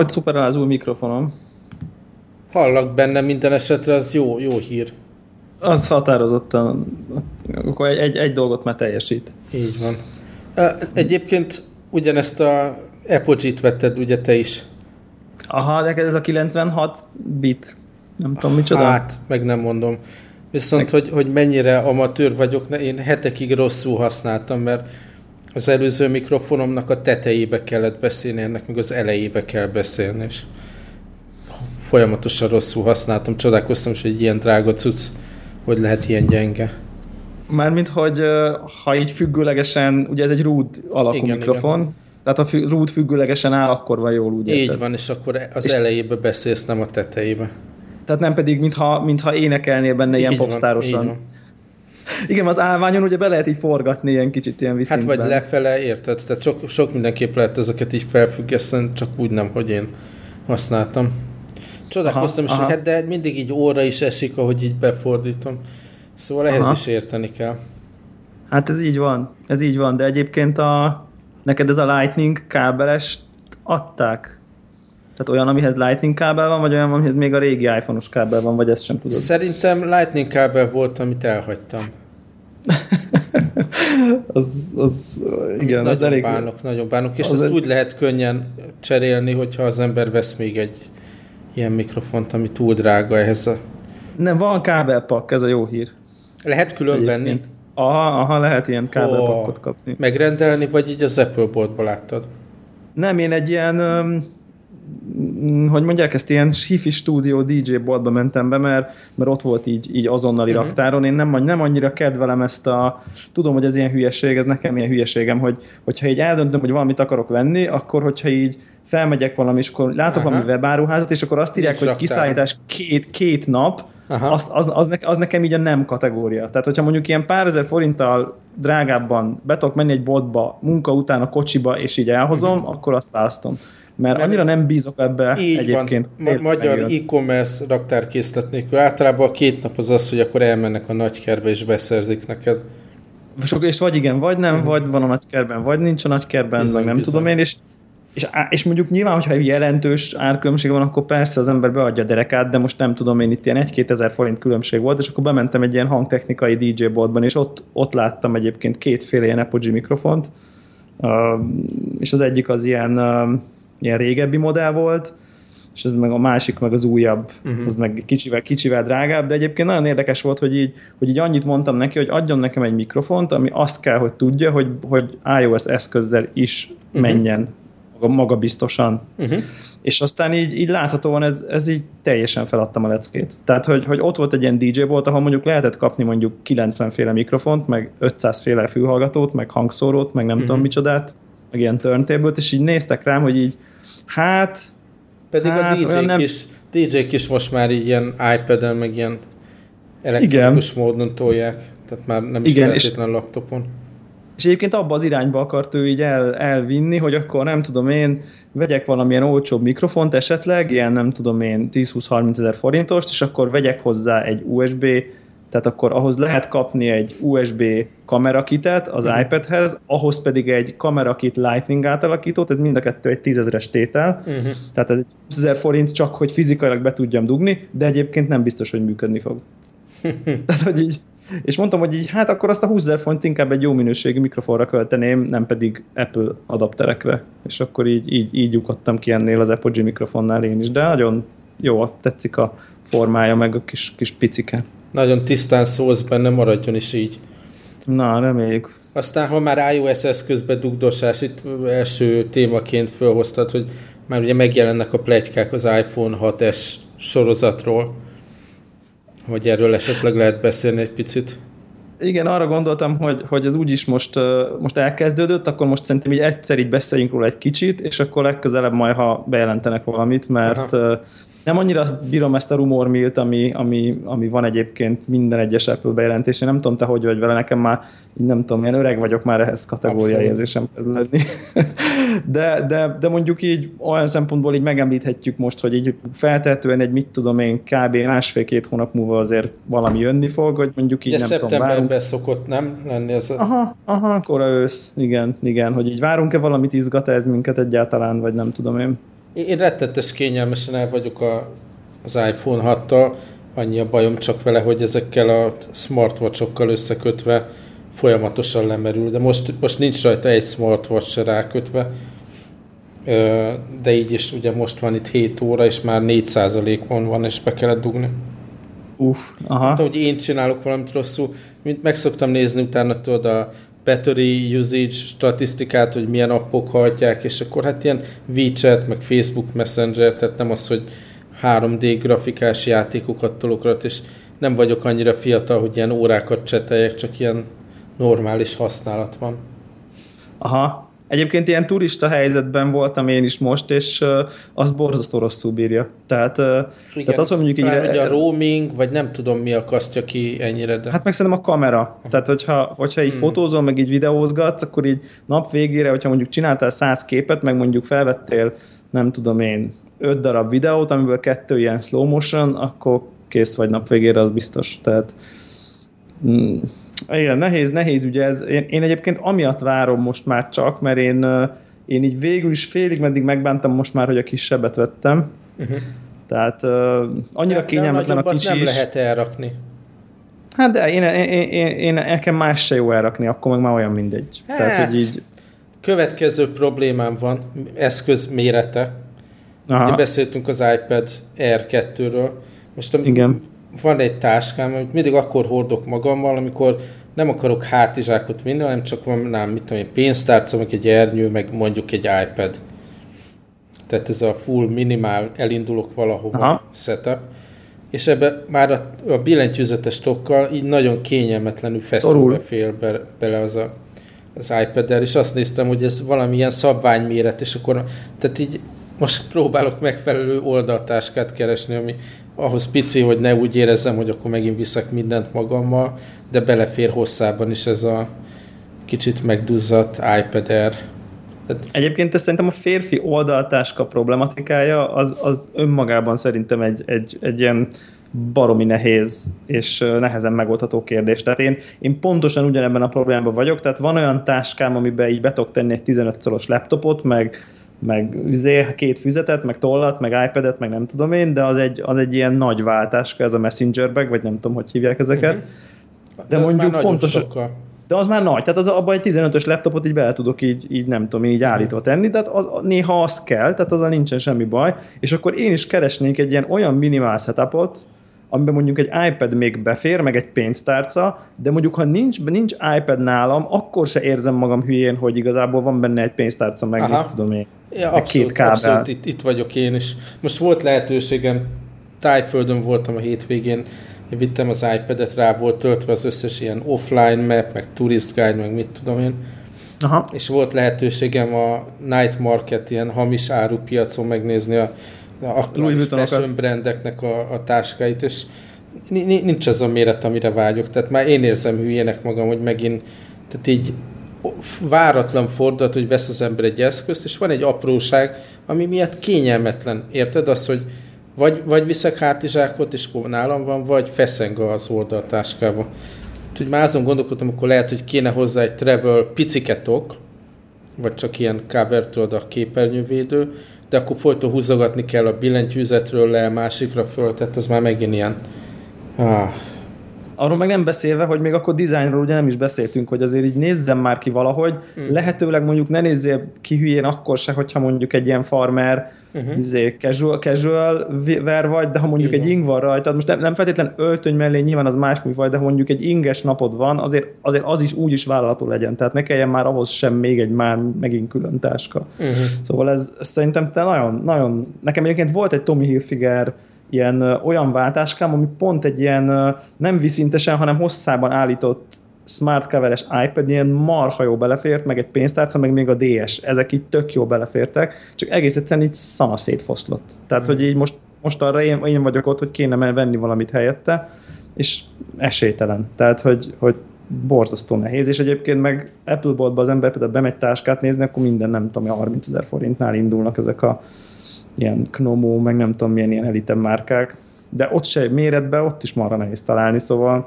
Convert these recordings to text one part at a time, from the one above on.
Hogy szuper az új mikrofonom? Hallak benne minden esetre, az jó, jó hír. Az határozottan, akkor egy, egy, egy dolgot már teljesít. Így van. Egyébként ugyanezt a Apogee-t vetted ugye te is. Aha, de ez a 96 bit, nem tudom micsoda. Hát, meg nem mondom. Viszont, meg... hogy, hogy mennyire amatőr vagyok, én hetekig rosszul használtam, mert az előző mikrofonomnak a tetejébe kellett beszélni, ennek meg az elejébe kell beszélni, és folyamatosan rosszul használtam, csodálkoztam, hogy egy ilyen drága cucc, hogy lehet ilyen gyenge. Mármint, hogy ha így függőlegesen, ugye ez egy Rode alakú igen, mikrofon, igen. tehát ha fü- Rode függőlegesen áll, akkor van jól, úgy Így érted? van, és akkor az és elejébe beszélsz, nem a tetejébe. Tehát nem pedig, mintha, mintha énekelnél benne így ilyen popstárosan. Igen, az állványon ugye be lehet így forgatni ilyen kicsit ilyen viszintben. Hát vagy lefele, érted? Tehát sok, sok mindenképp lehet ezeket így felfüggeszteni, csak úgy nem, hogy én használtam. Csodálkoztam is, hogy hát de mindig így óra is esik, ahogy így befordítom. Szóval ehhez aha. is érteni kell. Hát ez így van, ez így van, de egyébként a, neked ez a Lightning kábeles adták? Tehát olyan, amihez Lightning kábel van, vagy olyan, amihez még a régi iPhone-os kábel van, vagy ezt sem tudod? Szerintem Lightning kábel volt, amit elhagytam. az, az, igen, nagyon az elég... bánok, nagyon bánok, és ezt egy... úgy lehet könnyen cserélni, hogyha az ember vesz még egy ilyen mikrofont, ami túl drága ehhez a... Nem, van kábelpak, ez a jó hír. Lehet külön venni? Aha, aha, lehet ilyen kábelpakot oh, kapni. Megrendelni, vagy így az Apple boltból láttad? Nem, én egy ilyen hogy mondják, ezt ilyen hifi stúdió DJ boltba mentem be, mert, mert ott volt így, így azonnali uh-huh. raktáron. Én nem, nem annyira kedvelem ezt a... Tudom, hogy ez ilyen hülyeség, ez nekem ilyen hülyeségem, hogy, hogyha így eldöntöm, hogy valamit akarok venni, akkor hogyha így felmegyek valami, és akkor látok uh-huh. valami webáruházat, és akkor azt írják, Nincs hogy kiszállítás két, két nap, az, az, az, ne, az nekem így a nem kategória. Tehát, hogyha mondjuk ilyen pár ezer forinttal drágábban be tudok menni egy boltba, munka után a kocsiba, és így elhozom, uh-huh. akkor azt választom mert nem, annyira nem bízok ebbe így egyébként. Van. Ma- magyar e-commerce raktárkészlet nélkül. Általában a két nap az az, hogy akkor elmennek a nagykerbe és beszerzik neked. Sok, és vagy igen, vagy nem, uh-huh. vagy van a nagykerben, vagy nincs a nagykerben, bizony, nem bizony. tudom én, és, és, és mondjuk nyilván, hogyha jelentős árkülönbség van, akkor persze az ember beadja a derekát, de most nem tudom én, itt ilyen 1-2 ezer forint különbség volt, és akkor bementem egy ilyen hangtechnikai DJ boltban, és ott, ott láttam egyébként kétféle ilyen Apogee mikrofont, és az egyik az ilyen ilyen régebbi modell volt, és ez meg a másik, meg az újabb, uh-huh. az meg kicsivel, kicsivel drágább, de egyébként nagyon érdekes volt, hogy így, hogy így annyit mondtam neki, hogy adjon nekem egy mikrofont, ami azt kell, hogy tudja, hogy, hogy iOS eszközzel is uh-huh. menjen maga, maga biztosan. Uh-huh. És aztán így, így láthatóan ez, ez így teljesen feladtam a leckét. Tehát, hogy, hogy ott volt egy ilyen DJ volt, ahol mondjuk lehetett kapni mondjuk 90 féle mikrofont, meg 500 féle fülhallgatót, meg hangszórót, meg nem uh-huh. tudom micsodát, meg ilyen turntable és így néztek rám, hogy így Hát... Pedig hát, a DJ-k, nem... is, DJ-k is most már ilyen iPad-en, meg ilyen elektronikus Igen. módon tolják. Tehát már nem is Igen, és, laptopon. És egyébként abba az irányba akart ő így el, elvinni, hogy akkor nem tudom én, vegyek valamilyen olcsóbb mikrofont esetleg, ilyen nem tudom én 10-20-30 ezer forintost, és akkor vegyek hozzá egy USB tehát akkor ahhoz lehet kapni egy USB kamerakitet az uh-huh. iPadhez, ahhoz pedig egy kamerakit Lightning átalakítót, ez mind a kettő egy tízezeres tétel, uh-huh. tehát ez egy 10 forint csak, hogy fizikailag be tudjam dugni, de egyébként nem biztos, hogy működni fog. tehát, hogy így, és mondtam, hogy így, hát akkor azt a 20 forint inkább egy jó minőségű mikrofonra költeném, nem pedig Apple adapterekre. És akkor így, így, így lyukadtam ki ennél az Apogee mikrofonnál én is, de nagyon jó, tetszik a formája, meg a kis, kis picike nagyon tisztán szólsz benne, maradjon is így. Na, reméljük. Aztán, ha már iOS eszközbe dugdosás, itt első témaként felhoztad, hogy már ugye megjelennek a plegykák az iPhone 6S sorozatról, hogy erről esetleg lehet beszélni egy picit. Igen, arra gondoltam, hogy, hogy ez úgyis most, most elkezdődött, akkor most szerintem így egyszer így beszéljünk róla egy kicsit, és akkor legközelebb majd, ha bejelentenek valamit, mert Aha nem annyira bírom ezt a rumormilt, ami, ami, ami van egyébként minden egyes Apple bejelentésén. Nem tudom, te hogy vagy vele, nekem már így nem tudom, ilyen öreg vagyok már ehhez kategóriai érzésem lenni. de, de, de mondjuk így olyan szempontból így megemlíthetjük most, hogy így feltehetően egy mit tudom én, kb. másfél-két hónap múlva azért valami jönni fog, hogy mondjuk így de nem tudom, várunk. szokott nem lenni ez a... Aha, aha, kora ősz, igen, igen, hogy így várunk-e valamit, izgat ez minket egyáltalán, vagy nem tudom én. Én rettetes kényelmesen el vagyok a, az iPhone 6-tal, annyi a bajom csak vele, hogy ezekkel a smartwatchokkal összekötve folyamatosan lemerül, de most, most nincs rajta egy smartwatch se rákötve, de így is ugye most van itt 7 óra, és már 4%-on van, és be kellett dugni. Uff, aha. Hát, hogy én csinálok valamit rosszul, mint meg szoktam nézni utána tudod a battery usage statisztikát, hogy milyen appok hajtják, és akkor hát ilyen WeChat, meg Facebook Messenger, tehát nem az, hogy 3D grafikás játékokat tolok és nem vagyok annyira fiatal, hogy ilyen órákat cseteljek, csak ilyen normális használat van. Aha. Egyébként ilyen turista helyzetben voltam én is most, és az borzasztó rosszul bírja. Tehát, Igen, tehát az, hogy mondjuk így... Hogy a roaming, vagy nem tudom mi akasztja ki ennyire, de... Hát meg szerintem a kamera. Tehát, hogyha, hogyha így hmm. fotózol, meg így videózgatsz, akkor így nap végére, hogyha mondjuk csináltál száz képet, meg mondjuk felvettél, nem tudom én, öt darab videót, amiből kettő ilyen slow motion, akkor kész vagy nap végére, az biztos. Tehát mm, igen, nehéz, nehéz ugye ez. Én, én egyébként amiatt várom most már csak, mert én, én így végül is félig meddig megbántam most már, hogy a kisebbet vettem. Uh-huh. Tehát uh, annyira kényelmetlen a kicsi nem lehet elrakni. Hát de én, én, én, én, én nekem más se jó elrakni, akkor meg már olyan mindegy. Hát, Tehát, hogy így... Következő problémám van, eszköz mérete. Aha. Ugye beszéltünk az iPad Air 2-ről. Most Igen van egy táskám, amit mindig akkor hordok magammal, amikor nem akarok hátizsákot vinni, hanem csak van, nem, mit tudom én, pénztárca, meg egy ernyő, meg mondjuk egy iPad. Tehát ez a full minimál, elindulok valahova Aha. setup. És ebbe már a, a billentyűzetes tokkal így nagyon kényelmetlenül feszülve fél be, bele az a, az iPad-el, és azt néztem, hogy ez valamilyen szabványméret, és akkor tehát így most próbálok megfelelő oldaltáskát keresni, ami ahhoz pici, hogy ne úgy érezzem, hogy akkor megint viszek mindent magammal, de belefér hosszában is ez a kicsit megduzzadt iPad Air. Tehát... Egyébként ez szerintem a férfi oldaltáska problematikája az, az önmagában szerintem egy, egy, egy ilyen baromi nehéz és nehezen megoldható kérdés. Tehát én, én pontosan ugyanebben a problémában vagyok, tehát van olyan táskám, amiben így be tudok tenni egy 15 szoros laptopot, meg meg üzé, két füzetet, meg tollat, meg iPad-et, meg nem tudom én, de az egy, az egy ilyen nagy váltáska, ez a Messenger bag, vagy nem tudom, hogy hívják ezeket. Uh-huh. De, de mondjuk. Sokkal. De az már nagy, tehát az, abban egy 15-ös laptopot így bele tudok így, így nem tudom, így állítva tenni, tehát az, néha az kell, tehát azzal nincsen semmi baj, és akkor én is keresnék egy ilyen olyan minimál setupot, amiben mondjuk egy iPad még befér, meg egy pénztárca, de mondjuk ha nincs, nincs iPad nálam, akkor se érzem magam hülyén, hogy igazából van benne egy pénztárca, meg Aha. mit tudom én. Ja, abszolút, két kábel. abszolút itt, itt vagyok én is. Most volt lehetőségem, Tájföldön voltam a hétvégén, én vittem az iPad-et, rá volt töltve az összes ilyen offline map, meg tourist guide, meg mit tudom én. Aha. És volt lehetőségem a Night Market ilyen hamis árupiacon megnézni a aktuális fashion brandeknek a, a táskáit, és nincs az a méret, amire vágyok. Tehát már én érzem hülyének magam, hogy megint, tehát így váratlan fordulat, hogy vesz az ember egy eszközt, és van egy apróság, ami miatt kényelmetlen. Érted? Az, hogy vagy, vagy viszek hátizsákot, és akkor nálam van, vagy feszeng az oldaltáskába. Úgyhogy már azon gondolkodtam, akkor lehet, hogy kéne hozzá egy travel piciketok, vagy csak ilyen cover a képernyővédő, de akkor folyton húzogatni kell a billentyűzetről le, másikra föl, tehát az már megint ilyen... Ah. Arról meg nem beszélve, hogy még akkor dizájnról ugye nem is beszéltünk, hogy azért így nézzem már ki valahogy, mm. lehetőleg mondjuk ne nézzél ki hülyén akkor se, hogyha mondjuk egy ilyen farmer uh-huh. izé, casual, casual ver vagy, de ha mondjuk Igen. egy ing van rajtad, most nem, nem feltétlen öltöny mellé nyilván az más műfaj, de ha mondjuk egy inges napod van, azért, azért az is úgy is vállalható legyen, tehát ne kelljen már ahhoz sem még egy már megint külön táska. Uh-huh. Szóval ez, ez szerintem te nagyon, nagyon, nekem egyébként volt egy Tommy Hilfiger ilyen olyan váltáskám, ami pont egy ilyen nem viszintesen, hanem hosszában állított smart coveres iPad ilyen marha jó belefért, meg egy pénztárca, meg még a DS, ezek így tök jó belefértek, csak egész egyszerűen így szana szétfoszlott. Tehát, mm. hogy így most, most arra én, én vagyok ott, hogy kéne venni valamit helyette, és esélytelen. Tehát, hogy, hogy borzasztó nehéz, és egyébként meg Apple boltba az ember például bemegy táskát nézni, akkor minden nem tudom, 30 ezer forintnál indulnak ezek a ilyen Knomo, meg nem tudom milyen ilyen elitem márkák, de ott se méretben, ott is marra nehéz találni, szóval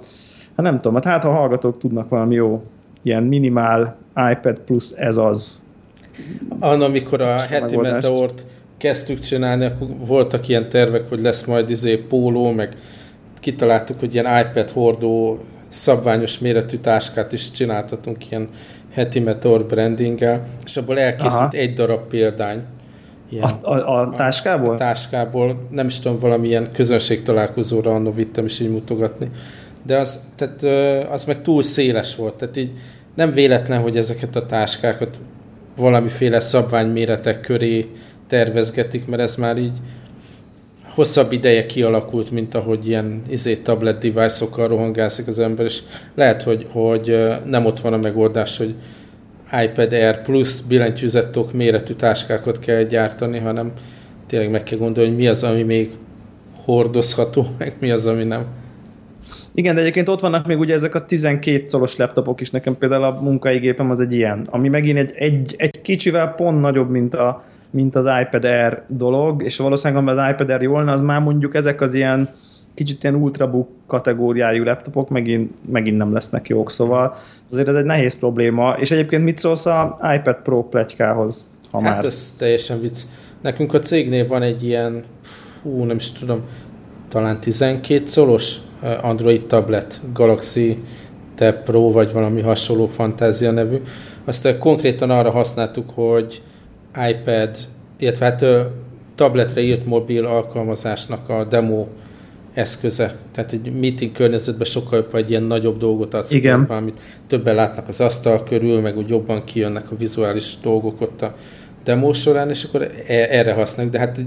hát nem tudom, hát, hát ha a hallgatók tudnak valami jó ilyen minimál iPad plusz ez az. Anna, amikor a heti meteort kezdtük csinálni, akkor voltak ilyen tervek, hogy lesz majd izé póló, meg kitaláltuk, hogy ilyen iPad hordó szabványos méretű táskát is csináltatunk ilyen heti meteor brandinggel, és abból elkészült Aha. egy darab példány. Ilyen, a, a, a táskából? A, táskából, nem is tudom, valamilyen találkozóra annó vittem is így mutogatni. De az, tehát, az meg túl széles volt, tehát így nem véletlen, hogy ezeket a táskákat valamiféle szabványméretek köré tervezgetik, mert ez már így hosszabb ideje kialakult, mint ahogy ilyen izé, tablet device-okkal rohangászik az ember, és lehet, hogy, hogy nem ott van a megoldás, hogy iPad Air plusz billentyűzettok méretű táskákat kell gyártani, hanem tényleg meg kell gondolni, hogy mi az, ami még hordozható, meg mi az, ami nem. Igen, de egyébként ott vannak még ugye ezek a 12 colos laptopok is, nekem például a munkai gépem az egy ilyen, ami megint egy, egy, egy kicsivel pont nagyobb, mint, a, mint az iPad Air dolog, és valószínűleg az iPad Air jól, az már mondjuk ezek az ilyen kicsit ilyen ultrabook kategóriájú laptopok megint, megint nem lesznek jók, szóval azért ez egy nehéz probléma, és egyébként mit szólsz a iPad Pro pletykához? Ha hát már... ez teljesen vicc. Nekünk a cégnél van egy ilyen, fú, nem is tudom, talán 12 szolos Android tablet, Galaxy Tab Pro, vagy valami hasonló fantázia nevű. Azt konkrétan arra használtuk, hogy iPad, illetve hát tabletre írt mobil alkalmazásnak a demo eszköze. Tehát egy meeting környezetben sokkal jobb, egy ilyen nagyobb dolgot adsz, Igen. amit többen látnak az asztal körül, meg úgy jobban kijönnek a vizuális dolgok ott a demo során, és akkor e- erre használjuk, de hát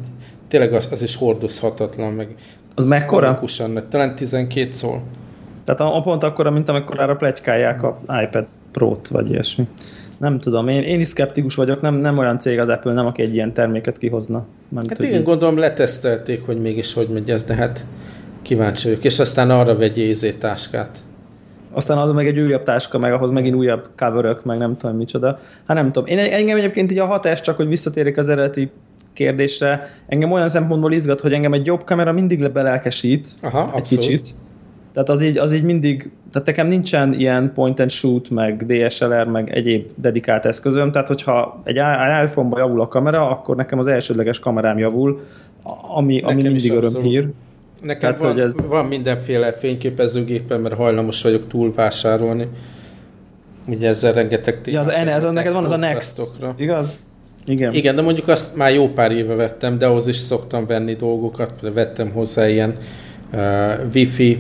tényleg az, az is hordozhatatlan, meg az mekkora? Talán 12 szól. Tehát a, a pont akkora, mint amekkorára plegykálják a iPad Pro-t, vagy ilyesmi. Nem tudom, én, én is szkeptikus vagyok, nem, nem olyan cég az Apple, nem aki egy ilyen terméket kihozna. Mert, hát igen, így... gondolom letesztelték, hogy mégis hogy megy ez, de hát kíváncsi vagyok. És aztán arra vegyél izé táskát. Aztán az meg egy újabb táska, meg ahhoz megint újabb cover meg nem tudom micsoda. Hát nem tudom. Én engem egyébként így a hatás, csak hogy visszatérek az eredeti kérdésre, engem olyan szempontból izgat, hogy engem egy jobb kamera mindig belelkesít Aha, egy abszolút. kicsit. Tehát az így, az így mindig, tehát nekem nincsen ilyen point and shoot, meg DSLR, meg egyéb dedikált eszközöm, tehát hogyha egy iPhone-ba javul a kamera, akkor nekem az elsődleges kamerám javul, ami, ami mindig örömhír. Nekem tehát, van, hogy ez... van mindenféle fényképezőgépen, mert hajlamos vagyok túl vásárolni. Ugye ezzel rengeteg Ja, az, ez, neked van az a Next, igaz? Igen. Igen, de mondjuk azt már jó pár éve vettem, de ahhoz is szoktam venni dolgokat, vettem hozzá ilyen uh, wifi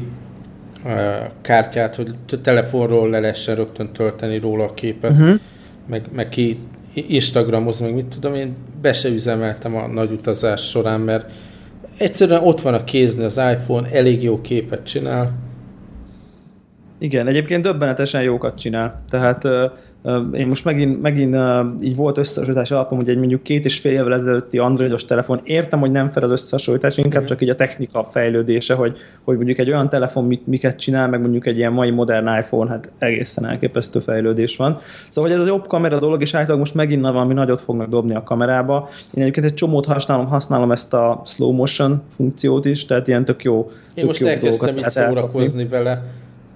uh, kártyát, hogy telefonról le lehessen rögtön tölteni róla a képet, uh-huh. meg, meg ki Instagramoz, meg mit tudom, én be se üzemeltem a nagy utazás során, mert egyszerűen ott van a kézni az iPhone, elég jó képet csinál. Igen, egyébként döbbenetesen jókat csinál. Tehát én most megint, megint így volt összehasonlítás alapom, hogy egy mondjuk két és fél évvel ezelőtti androidos telefon, értem, hogy nem fel az összehasonlítás, inkább csak így a technika fejlődése, hogy, hogy mondjuk egy olyan telefon mit, miket csinál, meg mondjuk egy ilyen mai modern iPhone, hát egészen elképesztő fejlődés van. Szóval, hogy ez a jobb kamera dolog, és általában most megint valami nagyot fognak dobni a kamerába. Én egyébként egy csomót használom, használom ezt a slow motion funkciót is, tehát ilyen tök jó. Én tök most jó elkezdtem így szórakozni vele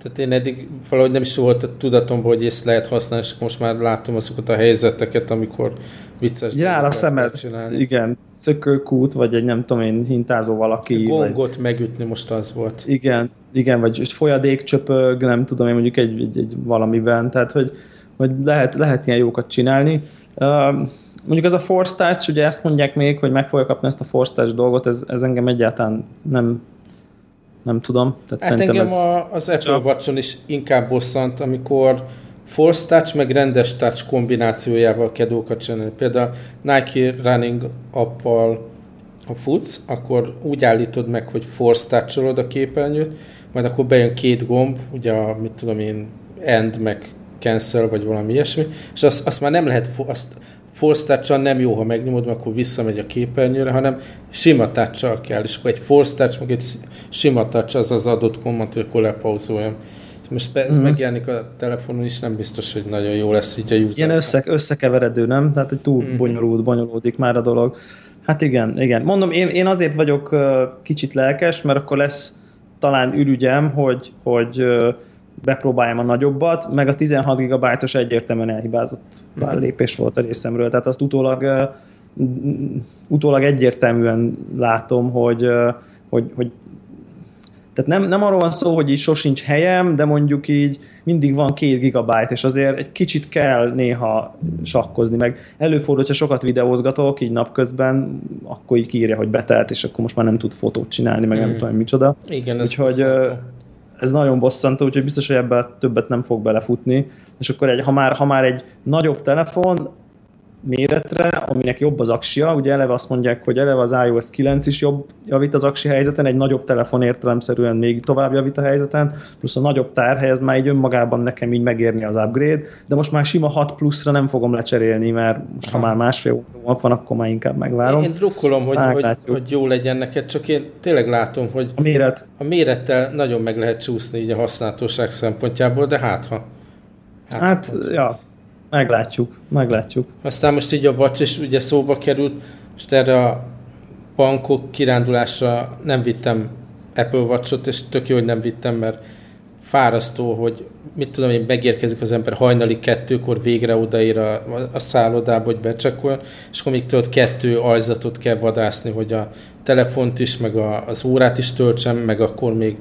tehát én eddig valahogy nem is volt a tudatomban, hogy ezt lehet használni, és most már látom azokat a helyzeteket, amikor vicces Jár a szemed, csinálni. igen, szökőkút, vagy egy nem tudom én, hintázó valaki. A gongot vagy... megütni most az volt. Igen, igen, vagy folyadék csöpög, nem tudom én mondjuk egy, egy, egy valamiben, tehát hogy, hogy lehet, lehet ilyen jókat csinálni. Uh, mondjuk ez a Force Touch, ugye ezt mondják még, hogy meg fogja kapni ezt a Force Touch dolgot, ez, ez engem egyáltalán nem nem tudom. Tehát hát engem ez a, az Apple watch is inkább bosszant, amikor Force Touch meg rendes Touch kombinációjával kell dolgokat csinálni. Például Nike Running appal ha futsz, akkor úgy állítod meg, hogy Force touch a képernyőt, majd akkor bejön két gomb, ugye a, mit tudom én, end, meg cancel, vagy valami ilyesmi, és azt, azt már nem lehet, azt force touch nem jó, ha megnyomod, mert akkor visszamegy a képernyőre, hanem sima touch kell, és akkor egy force touch, meg egy sima touch az az adott command, hogy akkor lepauzoljam. Most ez mm-hmm. megjelenik a telefonon is, nem biztos, hogy nagyon jó lesz így a user. Ilyen össze, összekeveredő, nem? Tehát, hogy túl mm-hmm. bonyolult, bonyolódik már a dolog. Hát igen, igen. Mondom, én, én azért vagyok kicsit lelkes, mert akkor lesz talán ürügyem, hogy, hogy bepróbáljam a nagyobbat, meg a 16 GB-os egyértelműen elhibázott mm. lépés volt a részemről, tehát azt utólag utólag egyértelműen látom, hogy, hogy, hogy tehát nem, nem arról van szó, hogy így sosincs helyem, de mondjuk így mindig van két gigabyte, és azért egy kicsit kell néha sakkozni, meg előfordul, hogyha sokat videózgatok így napközben, akkor így írja, hogy betelt, és akkor most már nem tud fotót csinálni, meg mm. nem tudom, micsoda. Igen, ez Úgyhogy ez nagyon bosszantó, úgyhogy biztos, hogy ebben többet nem fog belefutni, és akkor egy, ha, már, ha már egy nagyobb telefon, méretre, aminek jobb az aksia, ugye eleve azt mondják, hogy eleve az iOS 9 is jobb javít az aksi helyzeten, egy nagyobb telefon értelemszerűen még tovább javít a helyzeten, plusz a nagyobb tárhelyez már így önmagában nekem így megérni az upgrade, de most már sima 6 pluszra nem fogom lecserélni, mert most ha már másfél óra van, akkor már inkább megvárom. Én drukkolom, hogy, hogy, hogy, jó legyen neked, csak én tényleg látom, hogy a, méret. a mérettel nagyon meg lehet csúszni így a használhatóság szempontjából, de hát ha. Hát, hát ja, Meglátjuk, meglátjuk. Aztán most így a Watch is ugye szóba került, most erre a bankok kirándulásra nem vittem Apple Watch-ot, és tök jó, hogy nem vittem, mert fárasztó, hogy mit tudom én, megérkezik az ember hajnali kettőkor végre odaír a, a szállodába, hogy becsekol, és akkor még tudod kettő ajzatot kell vadászni, hogy a telefont is, meg a, az órát is töltsem, meg akkor még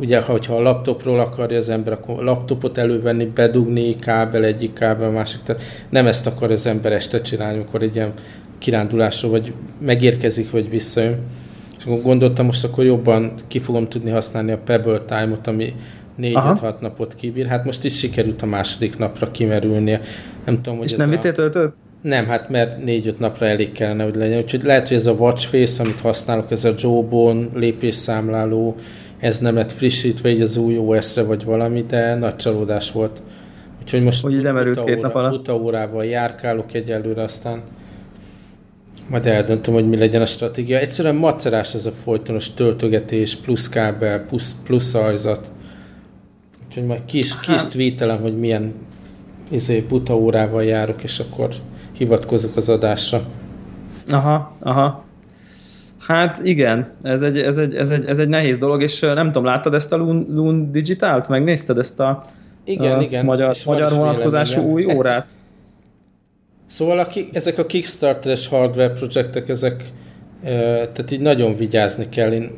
ugye, hogyha a laptopról akarja az ember, akkor a laptopot elővenni, bedugni kábel egyik, kábel másik, tehát nem ezt akar az ember este csinálni, amikor egy ilyen kirándulásról vagy megérkezik, vagy visszajön. És akkor gondoltam, most akkor jobban ki fogom tudni használni a Pebble Time-ot, ami 4-5-6 napot kibír. Hát most is sikerült a második napra kimerülnie. Nem tudom, hogy És nem vittél töltőt? Nem, hát mert 4-5 napra elég kellene, hogy legyen. Úgyhogy lehet, hogy ez a Watch Face, amit használok, ez a Jawbone lépésszámláló, ez nem lett frissítve így az új OS-re vagy valami, de nagy csalódás volt. Úgyhogy most Úgy nem erőt két nap alatt. órával járkálok egyelőre, aztán majd eldöntöm, hogy mi legyen a stratégia. Egyszerűen macerás ez a folytonos töltögetés, plusz kábel, plusz, plusz ajzat. Úgyhogy majd kis, kis hát- tweetelem, hogy milyen izé, buta órával járok, és akkor hivatkozok az adásra. Aha, aha. Hát igen, ez egy, ez egy, ez egy, ez egy nehéz dolog, és nem tudom, láttad ezt a Loon, Loon Digitalt? Megnézted ezt a, igen, a igen. magyar, magyar vonatkozású új órát? Szóval a, ezek a Kickstarter-es hardware projektek, ezek tehát így nagyon vigyázni kell. Én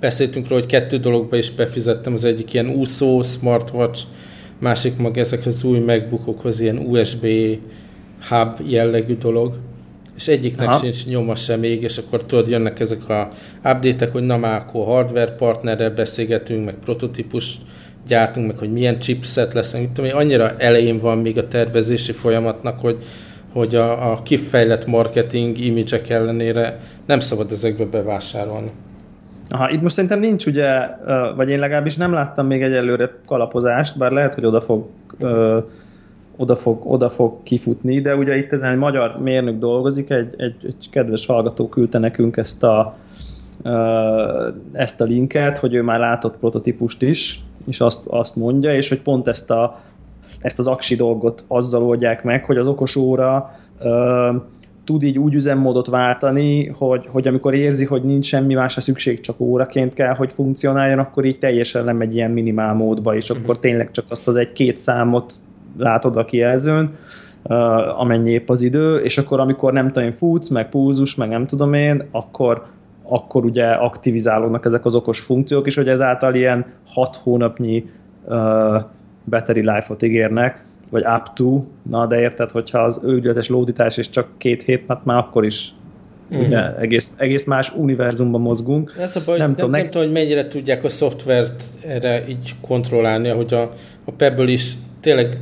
beszéltünk róla, hogy kettő dologba is befizettem, az egyik ilyen úszó, smartwatch, másik meg ezek az új MacBookokhoz ilyen USB hub jellegű dolog és egyiknek Aha. sincs nyoma sem még, és akkor tudod, jönnek ezek a update hogy na már akkor hardware partnerrel beszélgetünk, meg prototípus gyártunk, meg hogy milyen chipset lesz, mit tudom, annyira elején van még a tervezési folyamatnak, hogy, hogy a, a kifejlett marketing imidzsek ellenére nem szabad ezekbe bevásárolni. Aha, itt most szerintem nincs ugye, vagy én legalábbis nem láttam még egyelőre kalapozást, bár lehet, hogy oda fog oda fog, oda fog kifutni, de ugye itt ezen egy magyar mérnök dolgozik, egy, egy, egy kedves hallgató küldte nekünk ezt a, ezt a linket, hogy ő már látott prototípust is, és azt, azt mondja, és hogy pont ezt, a, ezt az aksi dolgot azzal oldják meg, hogy az okos óra tud így úgy üzemmódot váltani, hogy, hogy amikor érzi, hogy nincs semmi másra szükség, csak óraként kell, hogy funkcionáljon, akkor így teljesen nem egy ilyen minimál módba, és akkor mhm. tényleg csak azt az egy-két számot látod a kijelzőn, amennyi épp az idő, és akkor amikor nem tudom futsz, meg púzus, meg nem tudom én, akkor, akkor ugye aktivizálódnak ezek az okos funkciók, és hogy ezáltal ilyen 6 hónapnyi uh, battery life-ot ígérnek, vagy up to, na de érted, hogyha az őgyletes lódítás és csak két hét, hát már akkor is Mm. Ugye, egész, egész más univerzumban mozgunk. Ez a baj, nem, tudom, nem, nem tudom, hogy mennyire tudják a szoftvert erre így kontrollálni, hogy a, a Pebble is tényleg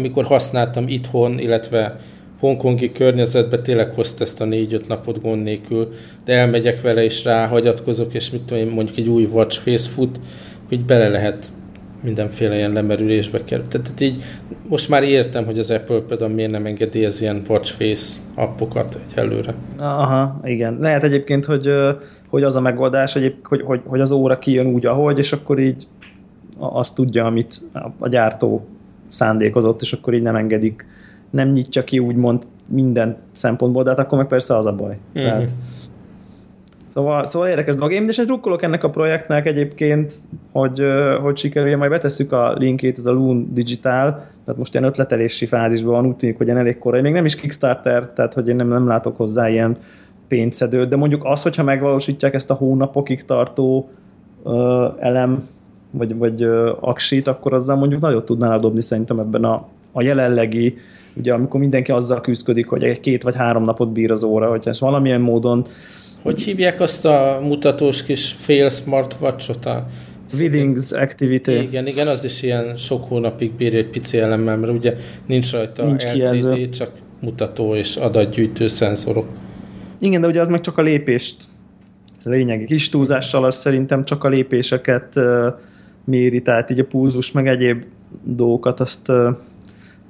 amikor használtam itthon, illetve hongkongi környezetben tényleg hozta ezt a négy-öt napot gond nélkül, de elmegyek vele és ráhagyatkozok, és mit tudom én, mondjuk egy új watch face fut, hogy bele lehet mindenféle ilyen lemerülésbe kerül. Tehát, tehát így most már értem, hogy az Apple például miért nem engedélyez ilyen watch face appokat egyelőre. Aha, igen. Lehet egyébként, hogy, hogy az a megoldás, hogy, hogy, hogy az óra kijön úgy, ahogy, és akkor így azt tudja, amit a gyártó szándékozott, és akkor így nem engedik, nem nyitja ki úgymond minden szempontból, de hát akkor meg persze az a baj. Uh-huh. Tehát, Szóval, szóval érdekes dolog. Én is egy drukkolok ennek a projektnek egyébként, hogy, hogy sikerülje, majd betesszük a linkét, ez a Loon Digital, tehát most ilyen ötletelési fázisban van, úgy tűnik, hogy ilyen elég korai, még nem is Kickstarter, tehát hogy én nem, nem látok hozzá ilyen pénzszedőt, de mondjuk az, hogyha megvalósítják ezt a hónapokig tartó ö, elem, vagy, vagy aksit, akkor azzal mondjuk nagyot tudnának dobni szerintem ebben a, a jelenlegi, ugye amikor mindenki azzal küzdik, hogy egy két vagy három napot bír az óra, hogyha ezt valamilyen módon hogy hívják azt a mutatós kis fél smartwatch-ot? A Withings Activity. Igen, igen, az is ilyen sok hónapig bír egy pici elemmel, mert ugye nincs rajta nincs LCD, kijelző. csak mutató és adatgyűjtő szenzorok. Igen, de ugye az meg csak a lépést lényegi kis túlzással az szerintem csak a lépéseket méri, tehát így a pulzus meg egyéb dolgokat azt,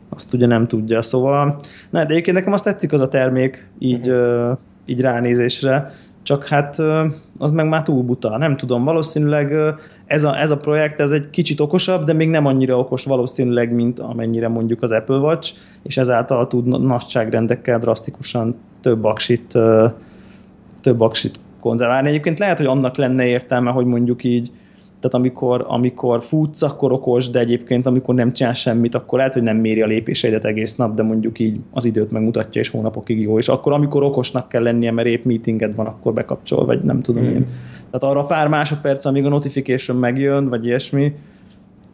azt ugye nem tudja. Szóval, na, de egyébként nekem azt tetszik az a termék így, uh, így ránézésre, csak hát az meg már túl buta. Nem tudom, valószínűleg ez a, ez a projekt ez egy kicsit okosabb, de még nem annyira okos valószínűleg, mint amennyire mondjuk az Apple Watch, és ezáltal tud nagyságrendekkel drasztikusan több aksit, több aksit konzerválni. Egyébként lehet, hogy annak lenne értelme, hogy mondjuk így tehát amikor, amikor futsz, akkor okos, de egyébként amikor nem csinál semmit, akkor lehet, hogy nem méri a lépéseidet egész nap, de mondjuk így az időt megmutatja, és hónapokig jó. És akkor, amikor okosnak kell lennie, mert épp meetinged van, akkor bekapcsol, vagy nem tudom hmm. én. Tehát arra pár másodperc, amíg a notification megjön, vagy ilyesmi,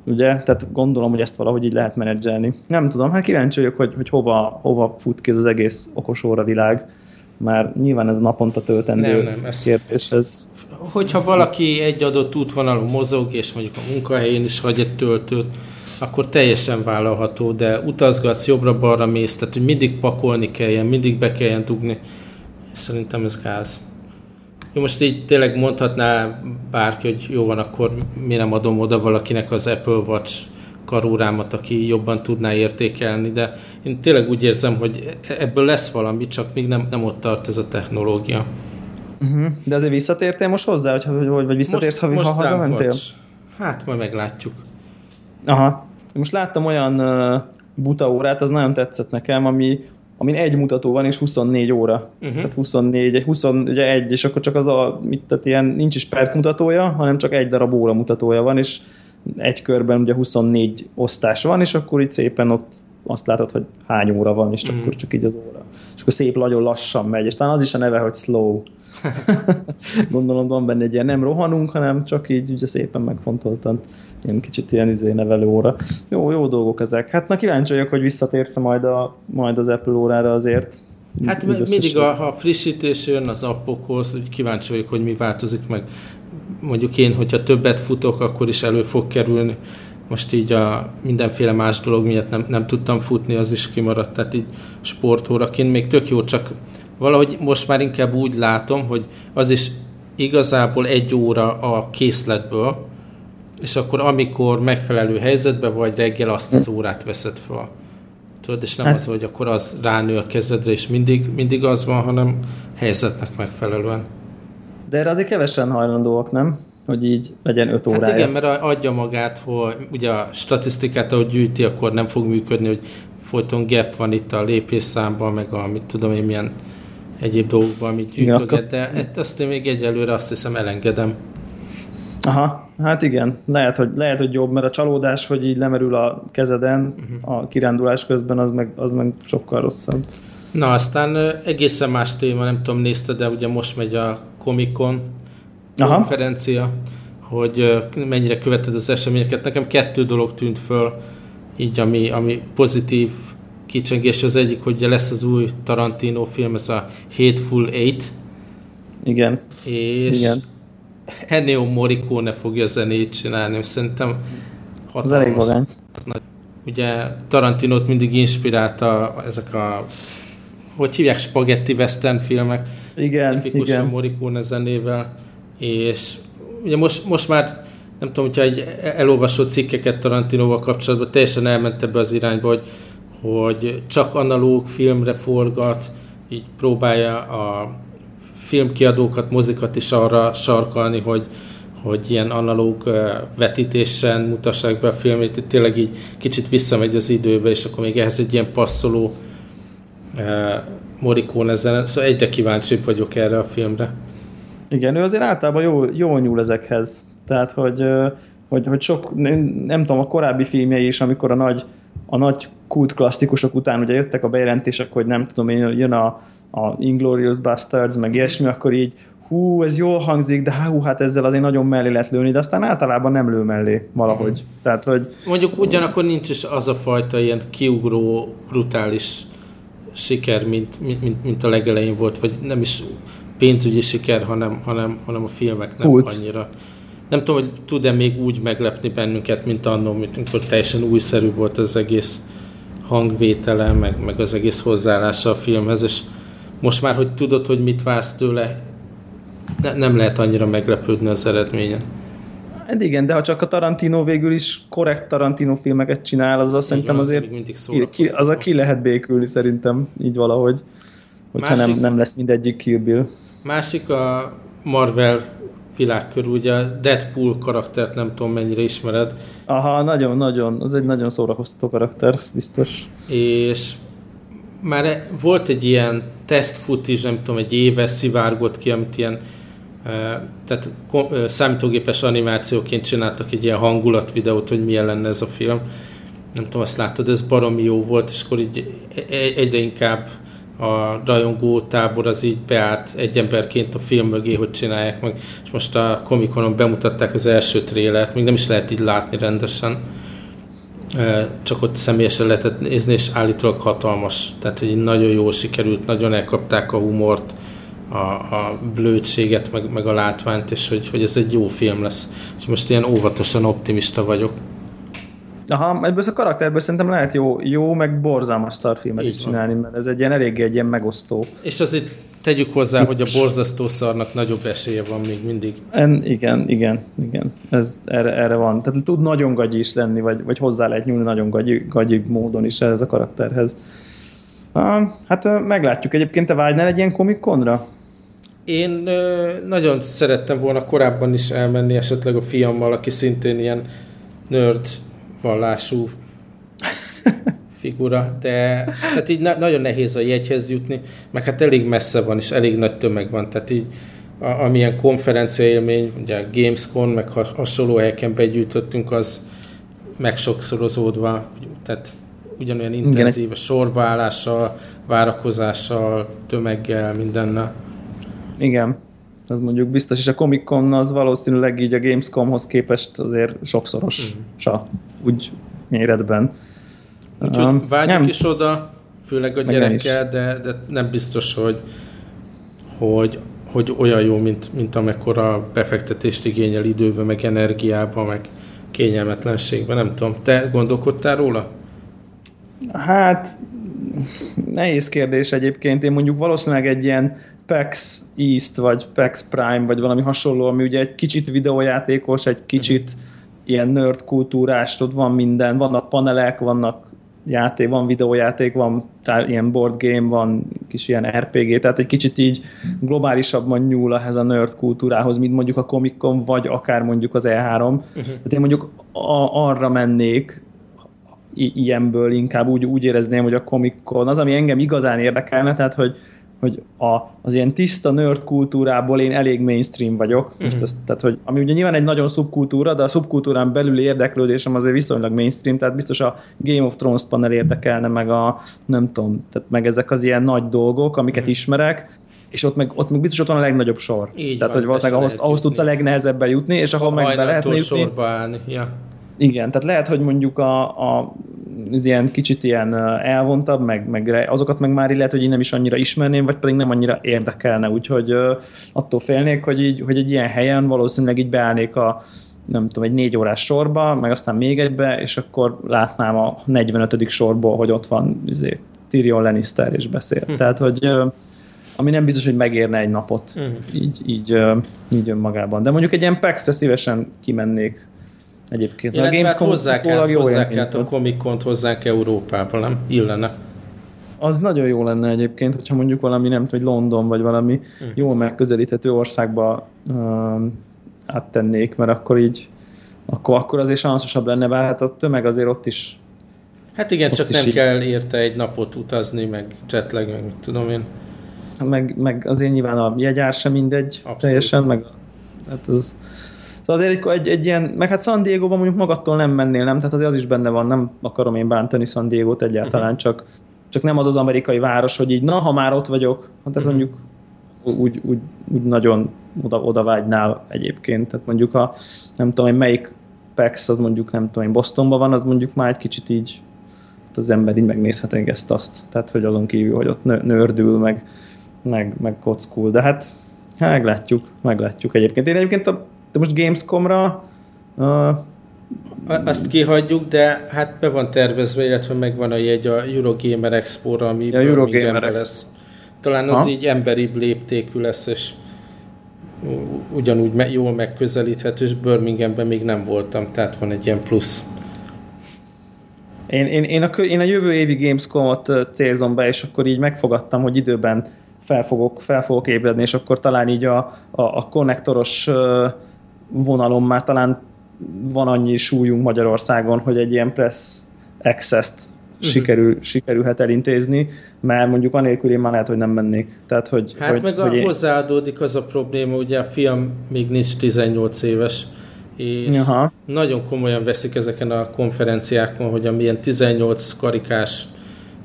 ugye? Tehát gondolom, hogy ezt valahogy így lehet menedzselni. Nem tudom, hát kíváncsi vagyok, hogy, hogy hova, hova fut ki ez az egész okos óra világ már nyilván ez naponta töltendő nem, nem, ez, kérdés. Ez, hogyha ez, valaki egy adott útvonalon mozog, és mondjuk a munkahelyén is hagy egy töltőt, akkor teljesen vállalható, de utazgatsz, jobbra-balra mész, tehát hogy mindig pakolni kelljen, mindig be kelljen dugni. Szerintem ez gáz. Jó, most így tényleg mondhatná bárki, hogy jó van, akkor mi nem adom oda valakinek az Apple Watch karórámat, aki jobban tudná értékelni, de én tényleg úgy érzem, hogy ebből lesz valami, csak még nem, nem ott tart ez a technológia. Uh-huh. De azért visszatértél most hozzá, hogy, hogy vagy visszatérsz, most, ha, ha hazamentél? Hát, majd meglátjuk. Aha. Most láttam olyan uh, buta órát, az nagyon tetszett nekem, ami amin egy mutató van, és 24 óra. Uh-huh. Tehát 24, 20, ugye egy, és akkor csak az a, mit, tehát ilyen, nincs is perc mutatója, hanem csak egy darab óra mutatója van, és egy körben ugye 24 osztás van, és akkor itt szépen ott azt látod, hogy hány óra van, és mm. akkor csak így az óra. És akkor szép nagyon lassan megy, és talán az is a neve, hogy slow. Gondolom van benne egy ilyen nem rohanunk, hanem csak így ugye szépen megfontoltan. Ilyen kicsit ilyen izé nevelő óra. Jó, jó dolgok ezek. Hát na kíváncsi vagyok, hogy visszatérsz majd, a, majd az Apple órára azért. Hát mindig, a, ha frissítés jön az appokhoz, hogy kíváncsi vagyok, hogy mi változik meg mondjuk én, hogyha többet futok, akkor is elő fog kerülni. Most így a mindenféle más dolog miatt nem, nem tudtam futni, az is kimaradt, tehát így sportóraként még tök jó, csak valahogy most már inkább úgy látom, hogy az is igazából egy óra a készletből, és akkor amikor megfelelő helyzetben vagy reggel azt az órát veszed fel. Tudod, és nem hát. az, hogy akkor az ránő a kezedre, és mindig, mindig az van, hanem helyzetnek megfelelően. De erre azért kevesen hajlandóak, nem? Hogy így legyen 5 órája. Hát igen, mert adja magát, hogy ugye a statisztikát, ahogy gyűjti, akkor nem fog működni, hogy folyton gap van itt a lépésszámban, meg a mit tudom én milyen egyéb dolgokban, amit gyűjtöget, de ezt én még egyelőre azt hiszem elengedem. Aha, hát igen, lehet hogy, lehet, hogy jobb, mert a csalódás, hogy így lemerül a kezeden uh-huh. a kirándulás közben, az meg, az meg sokkal rosszabb. Na, aztán egészen más téma, nem tudom, nézte, de ugye most megy a Comic-Con konferencia, hogy mennyire követed az eseményeket. Nekem kettő dolog tűnt föl, így ami, ami pozitív kicsengés. Az egyik, hogy lesz az új Tarantino film, ez a Hateful Eight. Igen. És Igen. Ennio Morricone fogja a zenét csinálni, szerintem hatalmas. Az elég vagány. Ugye Tarantinót mindig inspirálta ezek a hogy hívják, spagetti western filmek. Igen, tipikusan igen. Morricone zenével, és ugye most, most már nem tudom, hogyha egy elolvasott cikkeket Tarantinóval kapcsolatban teljesen elment ebbe az irányba, hogy, hogy csak analóg filmre forgat, így próbálja a filmkiadókat, mozikat is arra sarkalni, hogy, hogy ilyen analóg vetítésen mutassák be a filmét, tényleg így kicsit visszamegy az időbe, és akkor még ehhez egy ilyen passzoló Morikón ezen, szóval egyre kíváncsibb vagyok erre a filmre. Igen, ő azért általában jó, jó nyúl ezekhez. Tehát, hogy, hogy, hogy sok, nem tudom, a korábbi filmjei is, amikor a nagy a nagy kult klasszikusok után ugye jöttek a bejelentések, hogy nem tudom én, jön a, a Inglorious Bastards, meg ilyesmi, akkor így hú, ez jól hangzik, de hú, hát ezzel azért nagyon mellé lehet lőni, de aztán általában nem lő mellé valahogy. Mm. Tehát, hogy... Mondjuk ugyanakkor nincs is az a fajta ilyen kiugró, brutális siker, mint, mint, mint a legelején volt, vagy nem is pénzügyi siker, hanem, hanem, hanem a filmek nem Kult. annyira. Nem tudom, hogy tud-e még úgy meglepni bennünket, mint annó, amikor teljesen újszerű volt az egész hangvétele, meg, meg az egész hozzáállása a filmhez, és most már, hogy tudod, hogy mit vársz tőle, ne, nem lehet annyira meglepődni az eredményen. Hát igen, de ha csak a Tarantino végül is korrekt Tarantino filmeket csinál, az azt szerintem azért ki, ki, az a ki lehet békülni szerintem így valahogy, hogyha másik, nem, nem lesz mindegyik Kill Bill. Másik a Marvel világ körül, ugye a Deadpool karaktert nem tudom mennyire ismered. Aha, nagyon-nagyon, az egy nagyon szórakoztató karakter, biztos. És már volt egy ilyen test footage, nem tudom, egy éve szivárgott ki, amit ilyen tehát számítógépes animációként csináltak egy ilyen hangulatvideót, hogy milyen lenne ez a film. Nem tudom, azt láttad, ez baromi jó volt, és akkor így e-, e-, egyre inkább a rajongó tábor az így beállt egy emberként a film mögé, hogy csinálják meg, és most a komikonon bemutatták az első trélert, még nem is lehet így látni rendesen, csak ott személyesen lehetett nézni, és állítólag hatalmas, tehát hogy nagyon jól sikerült, nagyon elkapták a humort, a, a blödséget, meg, meg a látványt, és hogy, hogy ez egy jó film lesz. És most ilyen óvatosan optimista vagyok. Aha, ebből a karakterből szerintem lehet jó, jó meg borzalmas szarfilmet is csinálni, mert ez egy ilyen eléggé egy ilyen megosztó. És azért tegyük hozzá, hogy a borzasztó szarnak nagyobb esélye van még mindig. En, igen, igen, igen. Ez erre, erre van. Tehát tud nagyon gagyi is lenni, vagy, vagy hozzá lehet nyúlni nagyon gagyi, gagyi módon is ez a karakterhez. Hát meglátjuk. Egyébként te vágynál egy ilyen komikonra? Én ö, nagyon szerettem volna korábban is elmenni esetleg a fiammal, aki szintén ilyen nerd vallású figura, de tehát így na- nagyon nehéz a jegyhez jutni, meg hát elég messze van, és elég nagy tömeg van, tehát így a, amilyen konferencia élmény, ugye a Gamescom, meg hasonló helyeken begyűjtöttünk, az megsokszorozódva, tehát ugyanolyan intenzív, a sorbaállással, várakozással, tömeggel, mindennel. Igen, az mondjuk biztos, és a Comic Con az valószínűleg így a Gamescomhoz képest azért sokszoros, mm. sa, úgy méretben. Úgyhogy um, vágyjuk nem. is oda, főleg a gyerekkel, de, de nem biztos, hogy, hogy, hogy olyan jó, mint, mint amekkora befektetést igényel időbe, meg energiába, meg kényelmetlenségbe, nem tudom. Te gondolkodtál róla? Hát nehéz kérdés egyébként. Én mondjuk valószínűleg egy ilyen PAX East, vagy PAX Prime, vagy valami hasonló, ami ugye egy kicsit videójátékos, egy kicsit uh-huh. ilyen nerd kultúrás, tud, van minden, vannak panelek, vannak játék, van videójáték, van tár, ilyen board game, van kis ilyen RPG, tehát egy kicsit így globálisabban nyúl ehhez a nerd kultúrához, mint mondjuk a Comic Con, vagy akár mondjuk az E3. Uh-huh. Tehát én mondjuk a, arra mennék, ilyenből inkább úgy, úgy érezném, hogy a Comic Con az, ami engem igazán érdekelne, tehát hogy hogy a, az ilyen tiszta nerd kultúrából én elég mainstream vagyok. Most uh-huh. ez, tehát, hogy, ami ugye nyilván egy nagyon szubkultúra, de a szubkultúrán belüli érdeklődésem azért viszonylag mainstream, tehát biztos a Game of Thrones panel érdekelne, meg a nem tudom, tehát meg ezek az ilyen nagy dolgok, amiket uh-huh. ismerek, és ott meg, ott meg biztos ott van a legnagyobb sor. Így tehát, van, hogy valószínűleg ahhoz, ahhoz tudsz a legnehezebben jutni, és ahol meg be lehet jutni. sorba állni. Ja. Igen, tehát lehet, hogy mondjuk a, a az ilyen kicsit ilyen elvontabb, meg, meg azokat meg már lehet, hogy én nem is annyira ismerném, vagy pedig nem annyira érdekelne, úgyhogy attól félnék, hogy, így, hogy egy ilyen helyen valószínűleg így beállnék a nem tudom, egy négy órás sorba, meg aztán még egybe, és akkor látnám a 45. sorból, hogy ott van izé, Tyrion Lannister és beszél. Hm. Tehát, hogy ami nem biztos, hogy megérne egy napot hm. így, így, így önmagában. De mondjuk egy ilyen pax szívesen kimennék egyébként. Illetve a Gamescom hát hozzák át, jó hozzák át a Comic Con hozzánk Európába, nem? Illene. Az nagyon jó lenne egyébként, hogyha mondjuk valami, nem tudom, London, vagy valami hmm. jól megközelíthető országba um, áttennék, mert akkor így akkor, akkor azért sanszosabb lenne, bár hát a tömeg azért ott is Hát igen, csak nem így. kell érte egy napot utazni, meg jetlag, meg mit tudom én. Meg, meg azért nyilván a jegyár sem mindegy Abszolút. teljesen, meg hát az Szóval azért egy, egy, egy ilyen, meg hát San Diego-ban mondjuk magattól nem mennél, nem? Tehát azért az is benne van, nem akarom én bántani San Diego-t egyáltalán, uh-huh. csak, csak nem az az amerikai város, hogy így, na, ha már ott vagyok, hát ez uh-huh. mondjuk úgy, úgy, úgy nagyon oda, oda vágynál egyébként. Tehát mondjuk ha nem tudom, hogy melyik PAX, az mondjuk nem tudom, Bostonban van, az mondjuk már egy kicsit így az ember így megnézhet ezt azt. Tehát, hogy azon kívül, hogy ott nördül, meg, meg, meg kockul. De hát, hát meglátjuk, meglátjuk egyébként. Én egyébként a, de most Gamescomra uh, azt kihagyjuk, de hát be van tervezve, illetve megvan a jegy a Eurogamer Expo-ra, ami ja, Eurogamer lesz. Talán az ha? így emberi léptékű lesz, és ugyanúgy me- jól megközelíthető, és Birminghamben még nem voltam, tehát van egy ilyen plusz. Én, én, én, a, én a jövő évi Gamescom-ot célzom be, és akkor így megfogadtam, hogy időben fel fogok, fel fogok ébredni, és akkor talán így a, a, a konnektoros vonalon már talán van annyi súlyunk Magyarországon, hogy egy ilyen press access-t uh-huh. sikerül, sikerülhet elintézni, mert mondjuk anélkül én már lehet, hogy nem mennék. Tehát, hogy, hát hogy, meg hogy a, én... hozzáadódik az a probléma, ugye a fiam még nincs 18 éves, és Aha. nagyon komolyan veszik ezeken a konferenciákon, hogy amilyen 18 karikás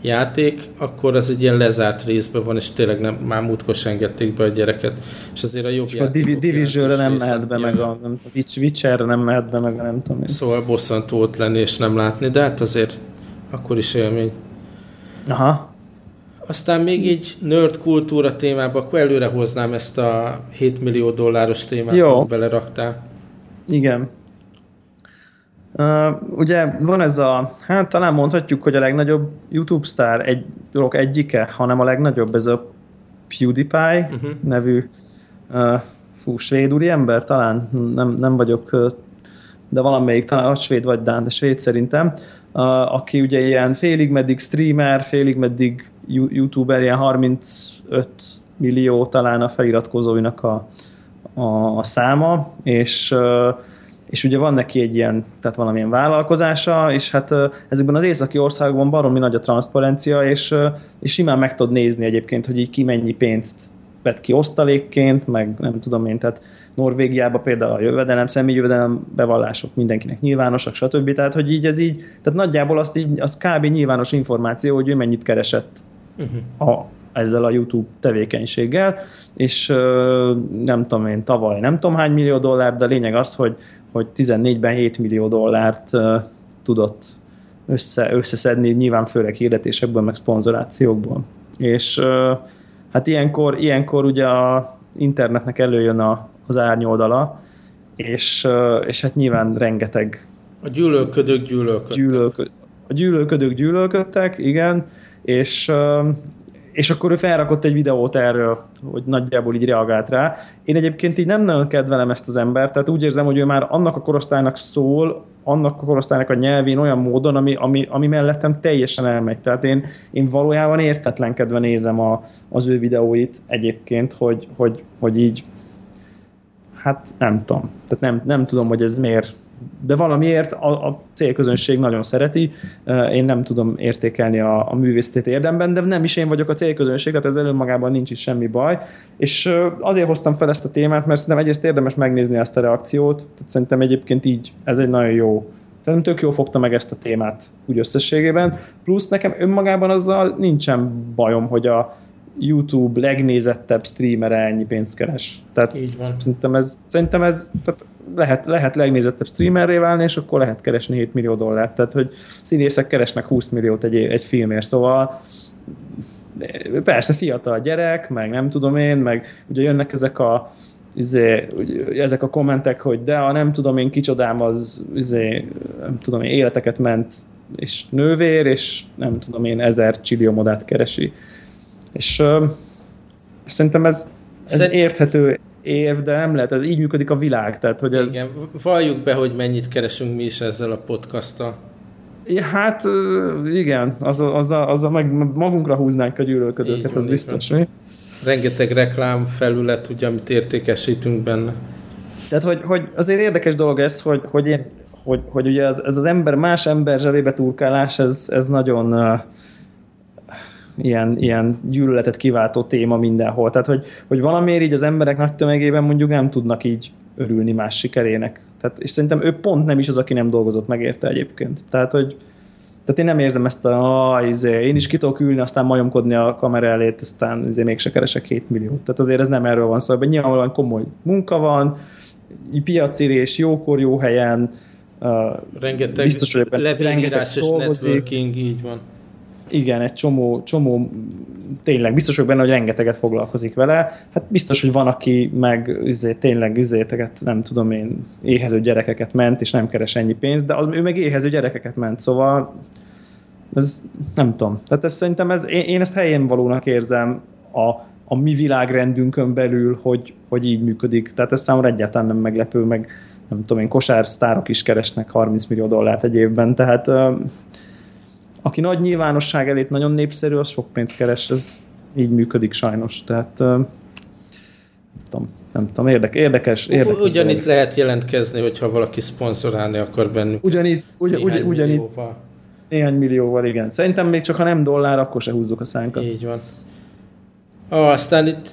játék, akkor az egy ilyen lezárt részben van, és tényleg nem, már múltkor engedték be a gyereket. És azért a jobb és a Division-re nem mehet be, meg a, nem, a Witcher-re nem mehet be, meg a nem tudom én. Szóval bosszantó ott lenni és nem látni, de hát azért akkor is élmény. Aha. Aztán még egy nerd kultúra témába, akkor előre hoznám ezt a 7 millió dolláros témát, Jó. beleraktál. Igen. Uh, ugye van ez a, hát talán mondhatjuk, hogy a legnagyobb YouTube sztár egy dolog egyike, hanem a legnagyobb, ez a PewDiePie uh-huh. nevű uh, fú, svéd úri ember talán, nem, nem vagyok, de valamelyik, talán a svéd vagy Dán, de svéd szerintem, uh, aki ugye ilyen félig meddig streamer, félig meddig youtuber, ilyen 35 millió talán a feliratkozóinak a, a, a száma, és uh, és ugye van neki egy ilyen, tehát valamilyen vállalkozása, és hát ezekben az északi országokban baromi nagy a transzparencia, és, és simán meg tudod nézni egyébként, hogy így ki mennyi pénzt vett ki osztalékként, meg nem tudom én, tehát Norvégiában például a jövedelem, személyi jövedelem bevallások mindenkinek nyilvánosak, stb. Tehát, hogy így ez így, tehát nagyjából azt így, az kb. nyilvános információ, hogy ő mennyit keresett uh-huh. a, ezzel a YouTube tevékenységgel, és nem tudom én, tavaly nem tudom hány millió dollár, de lényeg az, hogy, hogy 14-ben 7 millió dollárt uh, tudott össze, összeszedni, nyilván főleg hirdetésekből, meg szponzorációkból. És uh, hát ilyenkor, ilyenkor ugye a internetnek előjön a, az árnyoldala, és, uh, és hát nyilván rengeteg a gyűlölködők gyűlölködtek. Gyűlölkö, a gyűlölködők gyűlölködtek, igen, és, és akkor ő felrakott egy videót erről, hogy nagyjából így reagált rá. Én egyébként így nem nagyon kedvelem ezt az embert, tehát úgy érzem, hogy ő már annak a korosztálynak szól, annak a korosztálynak a nyelvén olyan módon, ami, ami, ami mellettem teljesen elmegy. Tehát én, én valójában értetlenkedve nézem a, az ő videóit egyébként, hogy, hogy, hogy így hát nem tudom. Tehát nem, nem tudom, hogy ez miért, de valamiért a, a célközönség nagyon szereti, én nem tudom értékelni a, a művészetét érdemben, de nem is én vagyok a célközönség, tehát ezzel önmagában nincs is semmi baj, és azért hoztam fel ezt a témát, mert szerintem egyrészt érdemes megnézni ezt a reakciót, tehát szerintem egyébként így ez egy nagyon jó Szerintem tök jól fogta meg ezt a témát úgy összességében. Plusz nekem önmagában azzal nincsen bajom, hogy a, YouTube legnézettebb streamere ennyi pénzt keres. Tehát Így van. szerintem ez, szerintem ez tehát lehet, lehet legnézettebb streamerré válni, és akkor lehet keresni 7 millió dollárt. Tehát, hogy színészek keresnek 20 milliót egy, egy filmért, szóval persze fiatal gyerek, meg nem tudom én, meg ugye jönnek ezek a izé, ezek a kommentek, hogy de a nem tudom én kicsodám az izé, nem tudom én, életeket ment és nővér, és nem tudom én ezer csilliómodát keresi. És uh, szerintem ez, ez Szerint... érthető érv, de nem lehet, ez így működik a világ. Tehát, hogy ez... Igen, valljuk be, hogy mennyit keresünk mi is ezzel a podcasttal. Ja, hát igen, az az az meg magunkra húznánk a gyűlölködőket, az biztos, mi? Rengeteg reklám felület, ugye, amit értékesítünk benne. Tehát, hogy, hogy azért érdekes dolog ez, hogy, hogy, én, hogy, hogy ugye ez, ez az ember, más ember zsebébe turkálás, ez, ez nagyon ilyen, ilyen gyűlöletet kiváltó téma mindenhol. Tehát, hogy, hogy valamiért így az emberek nagy tömegében mondjuk nem tudnak így örülni más sikerének. Tehát, és szerintem ő pont nem is az, aki nem dolgozott meg érte egyébként. Tehát, hogy tehát én nem érzem ezt a, ah, izé, én is ki tudok ülni, aztán majomkodni a kamera elé, aztán izé, mégse keresek 7 milliót. Tehát azért ez nem erről van szó, hogy nyilvánvalóan komoly munka van, piacirés, jókor, jó helyen, uh, rengeteg biztos, hogy rengeteg és networking, így van. Igen, egy csomó, csomó tényleg biztos vagyok benne, hogy rengeteget foglalkozik vele. Hát biztos, hogy van, aki meg üzé, tényleg üzéteket, nem tudom én, éhező gyerekeket ment, és nem keres ennyi pénzt, de az, ő meg éhező gyerekeket ment, szóval ez nem tudom. Tehát ez, szerintem ez, én, én ezt helyén valónak érzem a, a mi világrendünkön belül, hogy, hogy így működik. Tehát ez számomra egyáltalán nem meglepő, meg nem tudom én, kosársztárok is keresnek 30 millió dollárt egy évben, tehát aki nagy nyilvánosság elét nagyon népszerű, az sok pénzt keres, ez így működik sajnos. Tehát nem tudom, nem tudom érdek, érdekes, érdekes. Ugyanitt lehet jelentkezni, hogyha valaki szponzorálni akar bennük. Ugyanitt, ugy, ugy, ugyanitt néhány millióval, igen. Szerintem még csak ha nem dollár, akkor se húzzuk a szánkat. Így van. Ah, aztán itt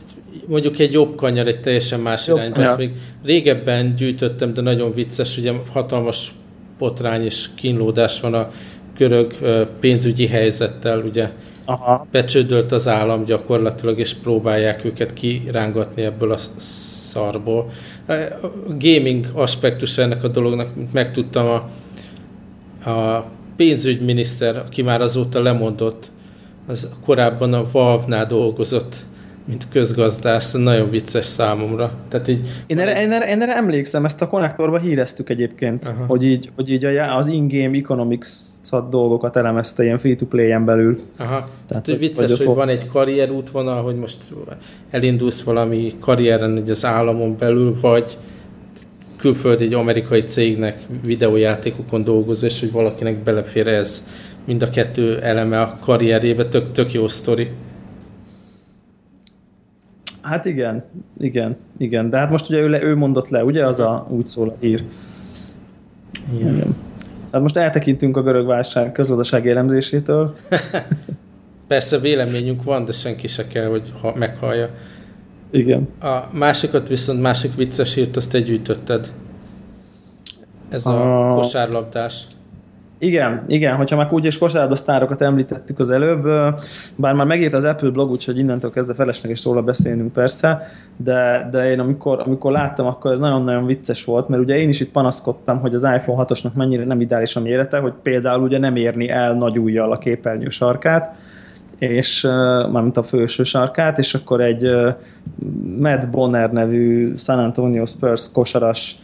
mondjuk egy jobb kanyar, egy teljesen más jobb, irányba. Ezt még régebben gyűjtöttem, de nagyon vicces, ugye hatalmas potrány és kínlódás van a görög pénzügyi helyzettel, ugye Aha. becsődölt az állam gyakorlatilag, és próbálják őket kirángatni ebből a szarból. A gaming aspektus ennek a dolognak, mint megtudtam, a, a pénzügyminiszter, aki már azóta lemondott, az korábban a Valve-nál dolgozott mint közgazdász, nagyon vicces számomra. Tehát így, én, erre, én, erre, én erre emlékszem, ezt a konnektorba híreztük egyébként, Aha. hogy így, hogy így az in-game economics dolgokat elemezte ilyen free-to-play-en belül. Aha. Tehát, hogy, vicces, hogy, hogy van egy karrierútvonal, hogy most elindulsz valami karrieren az államon belül, vagy külföldi egy amerikai cégnek videójátékokon dolgozó, és hogy valakinek belefér ez mind a kettő eleme a karrierjébe, tök, tök jó sztori. Hát igen, igen, igen. De hát most ugye ő, ő mondott le, ugye? Az a úgy szól a hír. Igen. igen. Hát most eltekintünk a görög válság közgazdasági elemzésétől. Persze véleményünk van, de senki se kell, hogy ha, meghallja. Igen. A másikat viszont, másik vicces hírt, azt te gyűjtötted. Ez a, a kosárlabdás. Igen, igen, hogyha már úgy és kosárlabdasztárokat említettük az előbb, bár már megírt az Apple blog, úgyhogy innentől kezdve felesleges róla beszélnünk persze, de, de én amikor, amikor láttam, akkor ez nagyon-nagyon vicces volt, mert ugye én is itt panaszkodtam, hogy az iPhone 6-osnak mennyire nem ideális a mérete, hogy például ugye nem érni el nagy ujjal a képernyő sarkát, és mármint a főső sarkát, és akkor egy Matt Bonner nevű San Antonio Spurs kosaras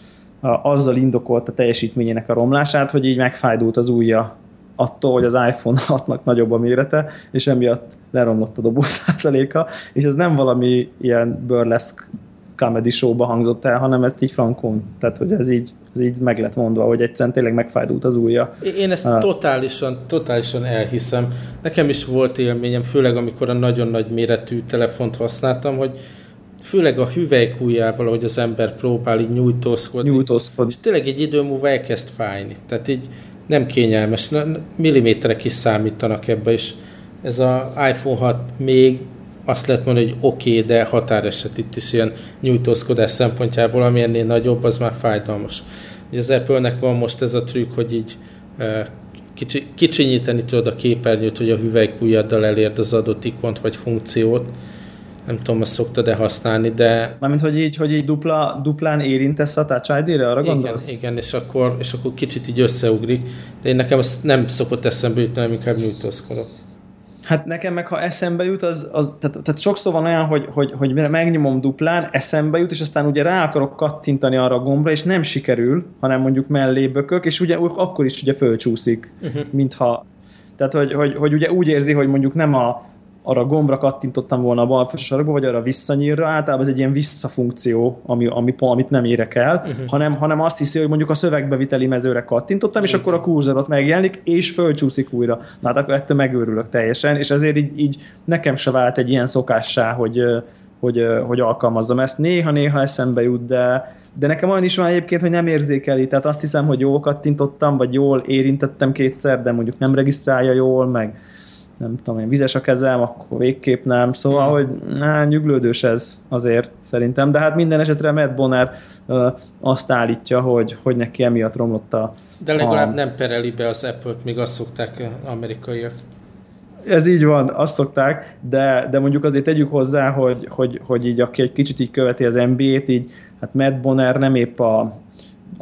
azzal indokolta teljesítményének a romlását, hogy így megfájdult az ujja attól, hogy az iPhone 6-nak nagyobb a mérete, és emiatt leromlott a dobó százaléka, és ez nem valami ilyen burlesque comedy showba hangzott el, hanem ezt így frankon, tehát hogy ez így, ez így meg lett mondva, hogy egyszerűen tényleg megfájdult az ujja. Én ezt uh, totálisan, totálisan elhiszem. Nekem is volt élményem, főleg amikor a nagyon nagy méretű telefont használtam, hogy főleg a hüvelykújjával, hogy az ember próbál így nyújtózkodni. Nyújtózkodni. És tényleg egy idő múlva elkezd fájni. Tehát így nem kényelmes. Milliméterek is számítanak ebbe, és ez a iPhone 6 még azt lehet mondani, hogy oké, okay, de határeset itt is ilyen nyújtózkodás szempontjából, ami ennél nagyobb, az már fájdalmas. Ugye az Apple-nek van most ez a trükk, hogy így kicsi, kicsinyíteni tudod a képernyőt, hogy a hüvelykújjaddal elérd az adott ikont vagy funkciót, nem tudom, azt szoktad-e használni, de... Mármint, hogy így, hogy így dupla, duplán érintesz a Touch ID-re, arra igen, gondolsz? Igen, és akkor, és akkor kicsit így összeugrik, de én nekem azt nem szokott eszembe jutni, hanem inkább nyújtózkodok. Hát nekem meg, ha eszembe jut, az, az tehát, tehát sokszor van olyan, hogy, hogy, hogy megnyomom duplán, eszembe jut, és aztán ugye rá akarok kattintani arra a gombra, és nem sikerül, hanem mondjuk mellé bökök, és ugye akkor is ugye fölcsúszik, uh-huh. mintha tehát, hogy, hogy, hogy ugye úgy érzi, hogy mondjuk nem a, arra gombra kattintottam volna a bal sarokba, vagy arra visszanyírra, általában ez egy ilyen visszafunkció, ami, ami, amit nem érek el, uh-huh. hanem, hanem azt hiszi, hogy mondjuk a szövegbeviteli mezőre kattintottam, és uh-huh. akkor a kurzorot megjelenik, és fölcsúszik újra. Na hát akkor ettől megőrülök teljesen, és ezért így, így nekem se vált egy ilyen szokássá, hogy, hogy, hogy alkalmazzam ezt. Néha-néha eszembe jut, de, de nekem olyan is van egyébként, hogy nem érzékeli, tehát azt hiszem, hogy jól kattintottam, vagy jól érintettem kétszer, de mondjuk nem regisztrálja jól, meg nem tudom én, vizes a kezem, akkor végképp nem. Szóval, hogy á, nyuglődős ez azért szerintem, de hát minden esetre Matt Bonner ö, azt állítja, hogy, hogy neki emiatt romlott a... De legalább a... nem pereli be az Apple-t, még azt szokták amerikaiak. Ez így van, azt szokták, de, de mondjuk azért tegyük hozzá, hogy, hogy, hogy így aki egy kicsit így követi az NBA-t, így hát Matt Bonner nem épp a,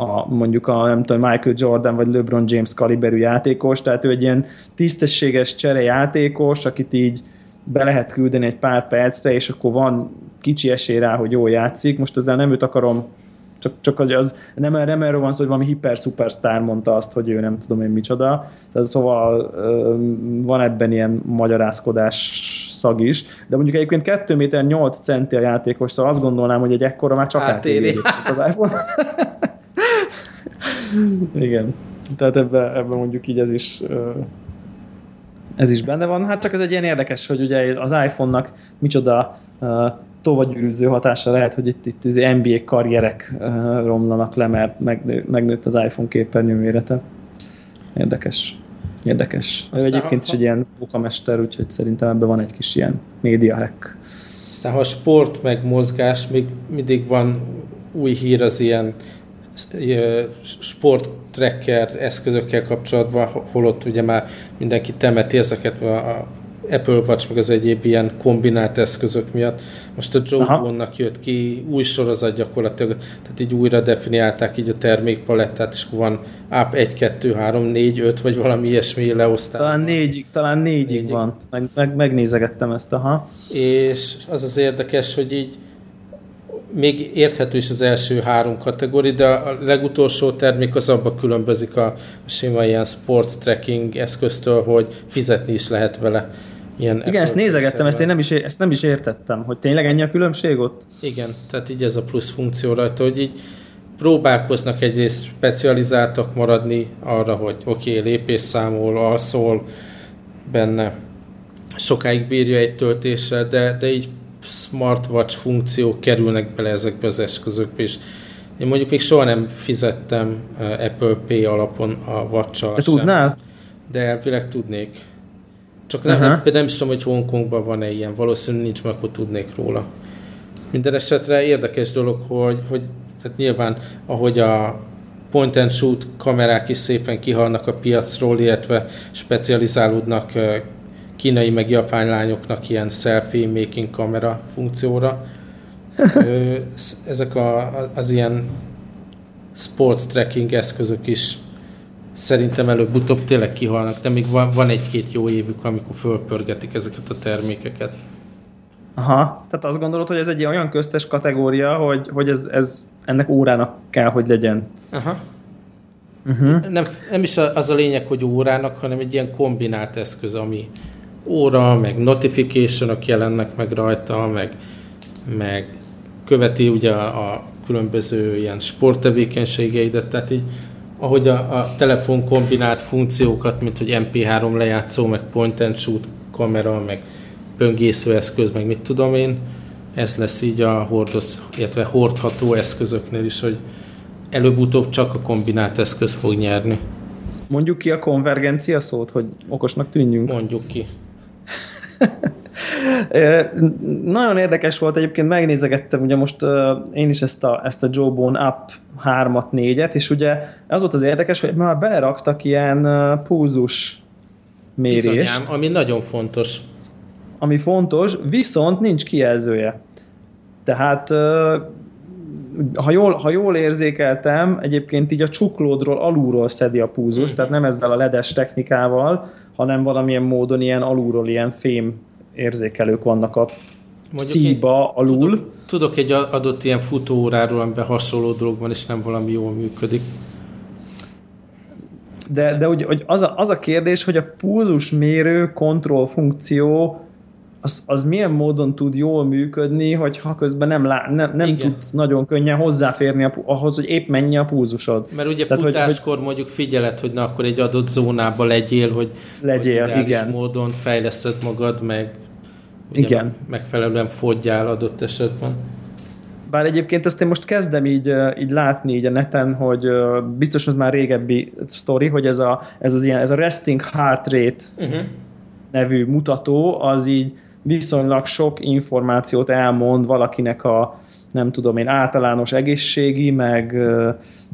a, mondjuk a nem tudom, Michael Jordan vagy LeBron James kaliberű játékos, tehát ő egy ilyen tisztességes cserejátékos, akit így be lehet küldeni egy pár percre, és akkor van kicsi esély rá, hogy jól játszik. Most ezzel nem őt akarom csak, csak hogy az nem, nem erről van szó, hogy valami hiper superstar mondta azt, hogy ő nem tudom én micsoda. Tehát szóval van ebben ilyen magyarázkodás szag is, de mondjuk egyébként 2 méter 8 centi a játékos, szóval azt gondolnám, hogy egy ekkora már csak átéri az iPhone. Igen. Tehát ebben ebbe mondjuk így ez is ez is benne van. Hát csak ez egy ilyen érdekes, hogy ugye az iPhone-nak micsoda tovagyűrűző hatása lehet, hogy itt, itt az NBA karrierek romlanak le, mert megnő, megnőtt az iPhone képernyő mérete. Érdekes. Érdekes. Aztán ő egyébként ha, is egy ilyen bokamester, úgyhogy szerintem ebben van egy kis ilyen média hack. Aztán ha sport meg mozgás, még mindig van új hír az ilyen sport tracker eszközökkel kapcsolatban, holott ugye már mindenki temeti ezeket a Apple Watch, meg az egyéb ilyen kombinált eszközök miatt. Most a Joe jött ki új sorozat gyakorlatilag, tehát így újra definiálták így a termékpalettát, és van app 1, 2, 3, 4, 5, vagy valami ilyesmi leosztás. Talán négyig, talán négyig, négyig. van. Meg, meg, megnézegettem ezt, aha. És az az érdekes, hogy így még érthető is az első három kategória, de a legutolsó termék az abban különbözik a, a sima ilyen sports tracking eszköztől, hogy fizetni is lehet vele. Ilyen Igen, ezt nézegettem, ezt én nem is, ezt nem is értettem, hogy tényleg ennyi a különbség ott? Igen, tehát így ez a plusz funkció rajta, hogy így próbálkoznak egyrészt specializáltak maradni arra, hogy oké, okay, lépésszámol, alszol benne, sokáig bírja egy töltésre, de, de így smartwatch funkciók kerülnek bele ezekbe az eszközökbe is. Én mondjuk még soha nem fizettem Apple Pay alapon a watch Te sem, tudnál? De elvileg tudnék. Csak nem, uh-huh. nem is tudom, hogy Hongkongban van-e ilyen, valószínűleg nincs, mert akkor tudnék róla. Minden esetre érdekes dolog, hogy, hogy tehát nyilván, ahogy a point and shoot kamerák is szépen kihalnak a piacról, illetve specializálódnak kínai meg japán lányoknak ilyen selfie making kamera funkcióra. Ezek a, az ilyen sports tracking eszközök is szerintem előbb-utóbb tényleg kihalnak, de még van, van egy-két jó évük, amikor fölpörgetik ezeket a termékeket. Aha, tehát azt gondolod, hogy ez egy olyan köztes kategória, hogy, hogy ez, ez ennek órának kell, hogy legyen. Aha. Uh-huh. Nem, nem is az a lényeg, hogy órának, hanem egy ilyen kombinált eszköz, ami óra, meg notification jelennek meg rajta, meg, meg követi ugye a, különböző ilyen sporttevékenységeidet, tehát így ahogy a, a telefon kombinált funkciókat, mint hogy MP3 lejátszó, meg point and shoot kamera, meg böngésző eszköz, meg mit tudom én, ez lesz így a hordoz, illetve hordható eszközöknél is, hogy előbb-utóbb csak a kombinált eszköz fog nyerni. Mondjuk ki a konvergencia szót, hogy okosnak tűnjünk. Mondjuk ki. Nagyon érdekes volt, egyébként megnézegettem, ugye most én is ezt a, ezt a Jawbone Up 3-at, 4-et, és ugye az volt az érdekes, hogy már beleraktak ilyen pulzus mérést. Bizonyám, ami nagyon fontos. Ami fontos, viszont nincs kijelzője. Tehát ha jól, ha jól érzékeltem, egyébként így a csuklódról alulról szedi a púzus, mm-hmm. tehát nem ezzel a ledes technikával, hanem valamilyen módon ilyen alulról ilyen fém érzékelők vannak a szíba alul. Tudok, tudok egy adott ilyen futóóráról, amiben hasonló dolog van, és nem valami jól működik. De, de úgy, hogy az, a, az a kérdés, hogy a pulzusmérő kontroll funkció az, az milyen módon tud jól működni, hogy ha közben nem, lá, nem, nem tudsz nagyon könnyen hozzáférni a, ahhoz, hogy épp mennyi a púzusod. Mert ugye Tehát, futáskor hogy, mondjuk figyeled, hogy na akkor egy adott zónába legyél, hogy, legyél, hogy igen. módon fejleszed magad, meg igen. megfelelően fogyjál adott esetben. Bár egyébként ezt én most kezdem így, így látni így a neten, hogy biztos az már régebbi sztori, hogy ez a, ez az ilyen, ez a resting heart rate uh-huh nevű mutató, az így viszonylag sok információt elmond valakinek a nem tudom én, általános egészségi, meg,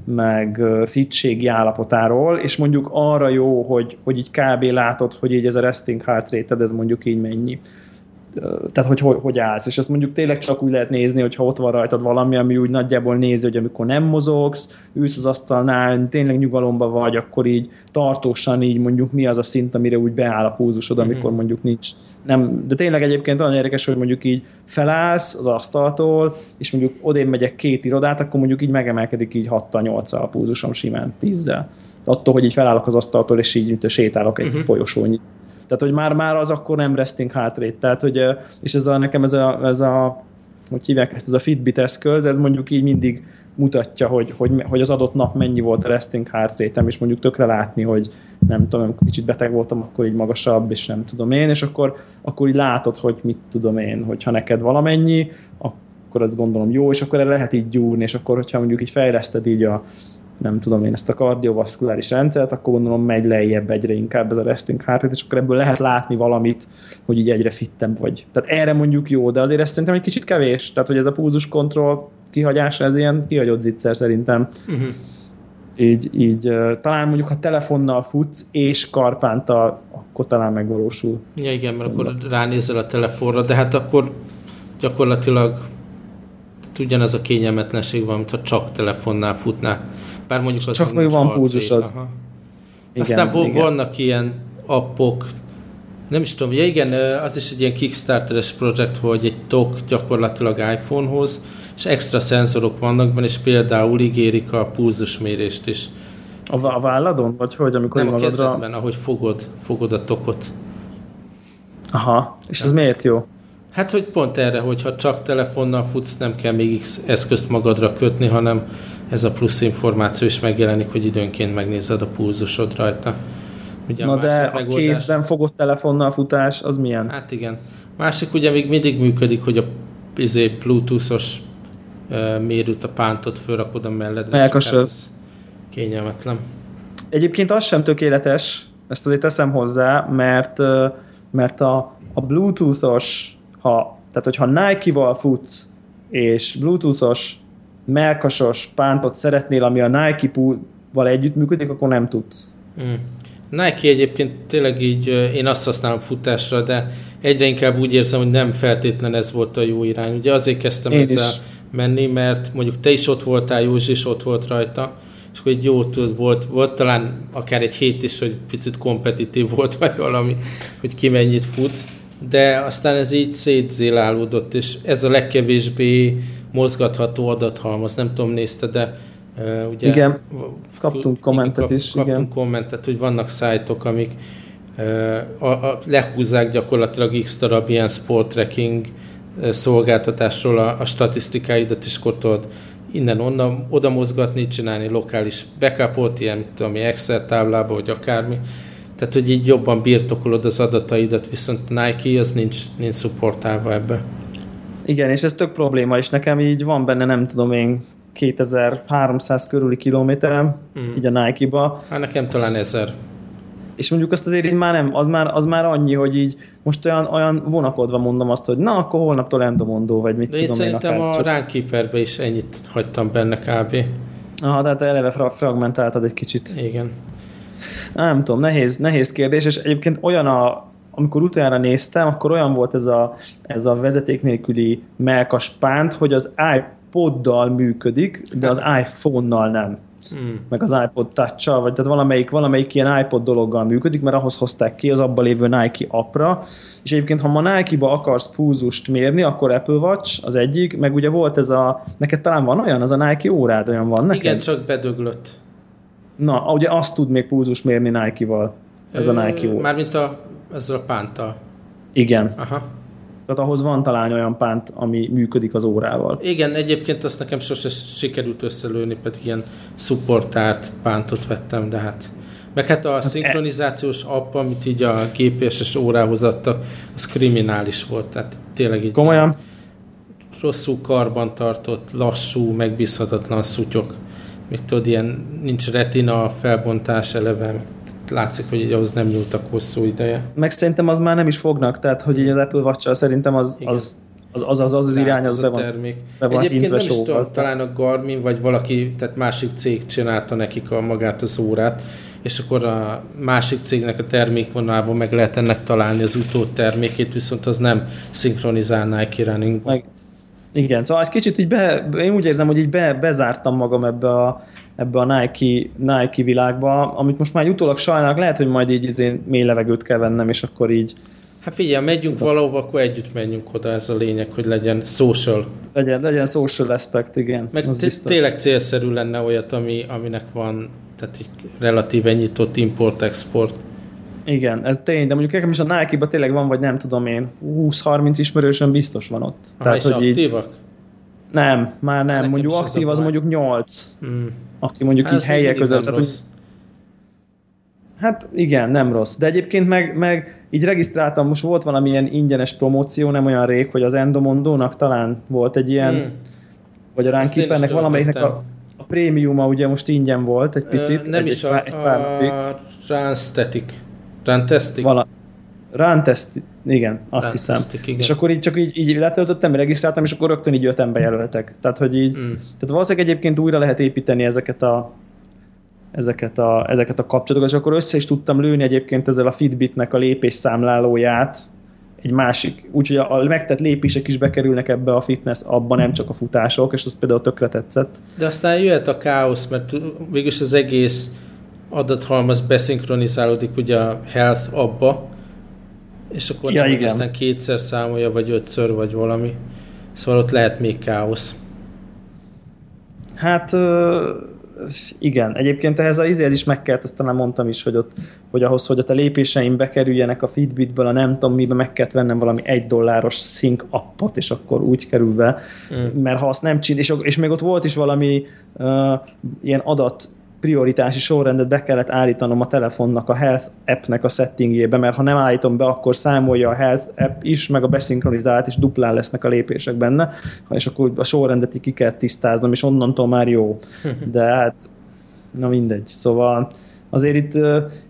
meg fitségi állapotáról, és mondjuk arra jó, hogy, hogy így kb. látod, hogy így ez a resting heart rate ez mondjuk így mennyi tehát hogy, hogy hogy állsz, és ezt mondjuk tényleg csak úgy lehet nézni, hogyha ott van rajtad valami, ami úgy nagyjából nézi, hogy amikor nem mozogsz, ülsz az asztalnál, tényleg nyugalomba vagy, akkor így tartósan így mondjuk mi az a szint, amire úgy beáll a púzusod, amikor uh-huh. mondjuk nincs nem, de tényleg egyébként olyan érdekes, hogy mondjuk így felállsz az asztaltól, és mondjuk odén megyek két irodát, akkor mondjuk így megemelkedik így 6 8 a púzusom simán, 10-zel. Attól, hogy így felállok az asztaltól, és így sétálok egy uh-huh. folyosónyit. Tehát, hogy már, már az akkor nem resting hátrét. Tehát, hogy, és ez a, nekem ez a, ez a hogy hívják ezt, ez a Fitbit eszköz, ez mondjuk így mindig mutatja, hogy, hogy, hogy az adott nap mennyi volt a resting heart rate és mondjuk tökre látni, hogy nem tudom, kicsit beteg voltam, akkor így magasabb, és nem tudom én, és akkor, akkor így látod, hogy mit tudom én, hogyha neked valamennyi, akkor azt gondolom jó, és akkor erre lehet így gyúrni, és akkor, hogyha mondjuk így fejleszted így a, nem tudom én, ezt a kardiovaszkuláris rendszert, akkor gondolom megy lejjebb egyre inkább ez a resting heart rate, és akkor ebből lehet látni valamit, hogy így egyre fittebb vagy. Tehát erre mondjuk jó, de azért ezt szerintem egy kicsit kevés, tehát hogy ez a púzus kontroll kihagyása, ez ilyen kihagyott zicser szerintem. Uh-huh. Így, így talán mondjuk, ha telefonnal futsz és karpántal, akkor talán megvalósul. Ja igen, mert akkor ránézel a telefonra, de hát akkor gyakorlatilag ugyanaz a kényelmetlenség van, mint ha csak telefonnál futná. Bár mondjuk az Csak még van púzusod. Igen, Aztán igen. vannak ilyen appok, nem is tudom, ja igen, az is egy ilyen Kickstarteres projekt, hogy egy tok gyakorlatilag iPhone-hoz, és extra szenzorok vannak benne, és például ígérik a pulzusmérést is. A, a válladon? Vagy hogy, amikor Nem, a kezedben, ahogy fogod, fogod a tokot. Aha, és ez miért jó? Hát, hogy pont erre, hogyha csak telefonnal futsz, nem kell még X eszközt magadra kötni, hanem ez a plusz információ is megjelenik, hogy időnként megnézed a pulzusod rajta. Ugye Na a de a megoldás... kézben fogott telefonnal futás, az milyen? Hát igen. Másik ugye még mindig működik, hogy a izé, bluetoothos uh, mérőt a pántot fölrakod a melledre. Elkasod. Kényelmetlen. Egyébként az sem tökéletes, ezt azért teszem hozzá, mert, mert a, a bluetoothos, ha, tehát hogyha Nike-val futsz, és bluetoothos melkasos pántot szeretnél, ami a Nike-val együttműködik, akkor nem tudsz. Mm. Nike egyébként tényleg így, én azt használom futásra, de egyre inkább úgy érzem, hogy nem feltétlen ez volt a jó irány. Ugye azért kezdtem én ezzel is. menni, mert mondjuk te is ott voltál, Józsi is ott volt rajta, és akkor egy jó tud, volt, volt talán akár egy hét is, hogy picit kompetitív volt, vagy valami, hogy ki mennyit fut, de aztán ez így szétzélálódott, és ez a legkevésbé mozgatható adathalmaz, nem tudom, nézte, de uh, ugye... Igen, kaptunk kommentet kap, is. Kaptunk igen. kommentet, hogy vannak szájtok, amik uh, a, a, lehúzzák gyakorlatilag x darab ilyen sport tracking szolgáltatásról a, a statisztikáidat, és akkor tudod innen-onnan oda mozgatni, csinálni lokális backupot, ilyen, ami Excel táblába, vagy akármi. Tehát, hogy így jobban birtokolod az adataidat, viszont Nike az nincs, nincs supportálva ebbe. Igen, és ez tök probléma, és nekem így van benne, nem tudom én, 2300 körüli kilométerem, mm. így a Nike-ba. Hát nekem talán 1000. És mondjuk azt azért így már nem, az már, az már annyi, hogy így most olyan, olyan vonakodva mondom azt, hogy na, akkor holnaptól endomondó, vagy mit De tudom én szerintem én a Runkeeperbe is ennyit hagytam benne kb. Aha, tehát eleve fra- fragmentáltad egy kicsit. Igen. Nem tudom, nehéz, nehéz kérdés, és egyébként olyan a, amikor utoljára néztem, akkor olyan volt ez a, ez a vezeték nélküli melkas pánt, hogy az iPoddal működik, de az iPhone-nal nem. Hmm. meg az iPod touch vagy tehát valamelyik, valamelyik ilyen iPod dologgal működik, mert ahhoz hozták ki az abban lévő Nike appra, és egyébként, ha ma Nike-ba akarsz púzust mérni, akkor Apple Watch az egyik, meg ugye volt ez a, neked talán van olyan, az a Nike órád, olyan van neked? Igen, csak bedöglött. Na, ugye azt tud még púzus mérni Nike-val, ez a Nike óra. Mármint a, ezzel a pántal. Igen. Aha. Tehát ahhoz van talán olyan pánt, ami működik az órával. Igen, egyébként azt nekem sose sikerült összelőni, pedig ilyen supportált pántot vettem, de hát meg hát a hát e- szinkronizációs app, amit így a GPS-es órához adtak, az kriminális volt, tehát tényleg így Komolyan? rosszul karban tartott, lassú, megbízhatatlan szutyok. Még tudod, ilyen nincs retina felbontás eleve, látszik, hogy így ahhoz nem nyúltak hosszú ideje. Meg szerintem az már nem is fognak, tehát hogy így az Apple watch szerintem az, az, az, az, az, az, az irány, az be van, termék. be van Egyébként nem is tudom, talán a Garmin, vagy valaki, tehát másik cég csinálta nekik a magát az órát, és akkor a másik cégnek a termékvonalában meg lehet ennek találni az termékét, viszont az nem szinkronizál Nike running meg, Igen, szóval egy kicsit így be, én úgy érzem, hogy így be, bezártam magam ebbe a, ebbe a Nike, Nike világba, amit most már egy utólag sajnálok, lehet, hogy majd így izén mély levegőt kell vennem, és akkor így Hát figyelj, megyünk Tudom. valahova, akkor együtt menjünk oda, ez a lényeg, hogy legyen social. Legyen, legyen social aspect, igen. Meg tényleg célszerű lenne olyat, ami, aminek van tehát így relatíven nyitott import-export. Igen, ez tény, de mondjuk nekem is a Nike-ba tényleg van, vagy nem tudom én, 20-30 ismerősöm biztos van ott. Aha, Tehát, hogy aktívak? Így, nem, már nem. Nekem mondjuk aktív az, az mondjuk 8. Mm. Aki mondjuk hát így helyek között. Tehát, rossz. Hát igen, nem rossz. De egyébként meg, meg így regisztráltam, most volt valamilyen ingyenes promóció, nem olyan rég, hogy az Endomondónak talán volt egy ilyen, mm. vagy a Runkeepernek valamelyiknek a a prémiuma ugye most ingyen volt egy picit. Ö, nem egy, is egy, a, egy pár a Runstatic. Runtastic. Vala, Runtest, igen, azt Runtastic, hiszem. Igen. És akkor így csak így, így letöltöttem, regisztráltam, és akkor rögtön így öten bejelöltek. Tehát, hogy így, mm. tehát valószínűleg egyébként újra lehet építeni ezeket a ezeket a, ezeket a kapcsolatokat, és akkor össze is tudtam lőni egyébként ezzel a Fitbitnek a lépésszámlálóját, egy másik, úgyhogy a, a megtett lépések is bekerülnek ebbe a fitness, abban nem csak a futások, és az például tökre tetszett. De aztán jöhet a káosz, mert végülis az egész adathalmaz beszinkronizálódik ugye a health abba, és akkor ja, nem igen. aztán kétszer számolja, vagy ötször, vagy valami. Szóval ott lehet még káosz. Hát igen, egyébként ehhez a izéhez is meg kellett, talán mondtam is, hogy, ott, hogy ahhoz, hogy a te lépéseim bekerüljenek a Fitbitből, a nem tudom mibe, meg kellett vennem valami egy dolláros sync appot, és akkor úgy kerül be, mm. mert ha azt nem csinál, és, és még ott volt is valami uh, ilyen adat prioritási sorrendet be kellett állítanom a telefonnak, a Health appnek a settingjébe, mert ha nem állítom be, akkor számolja a Health app is, meg a beszinkronizált, és duplán lesznek a lépések benne, és akkor a sorrendet ki kell tisztáznom, és onnantól már jó. De hát, na mindegy. Szóval azért itt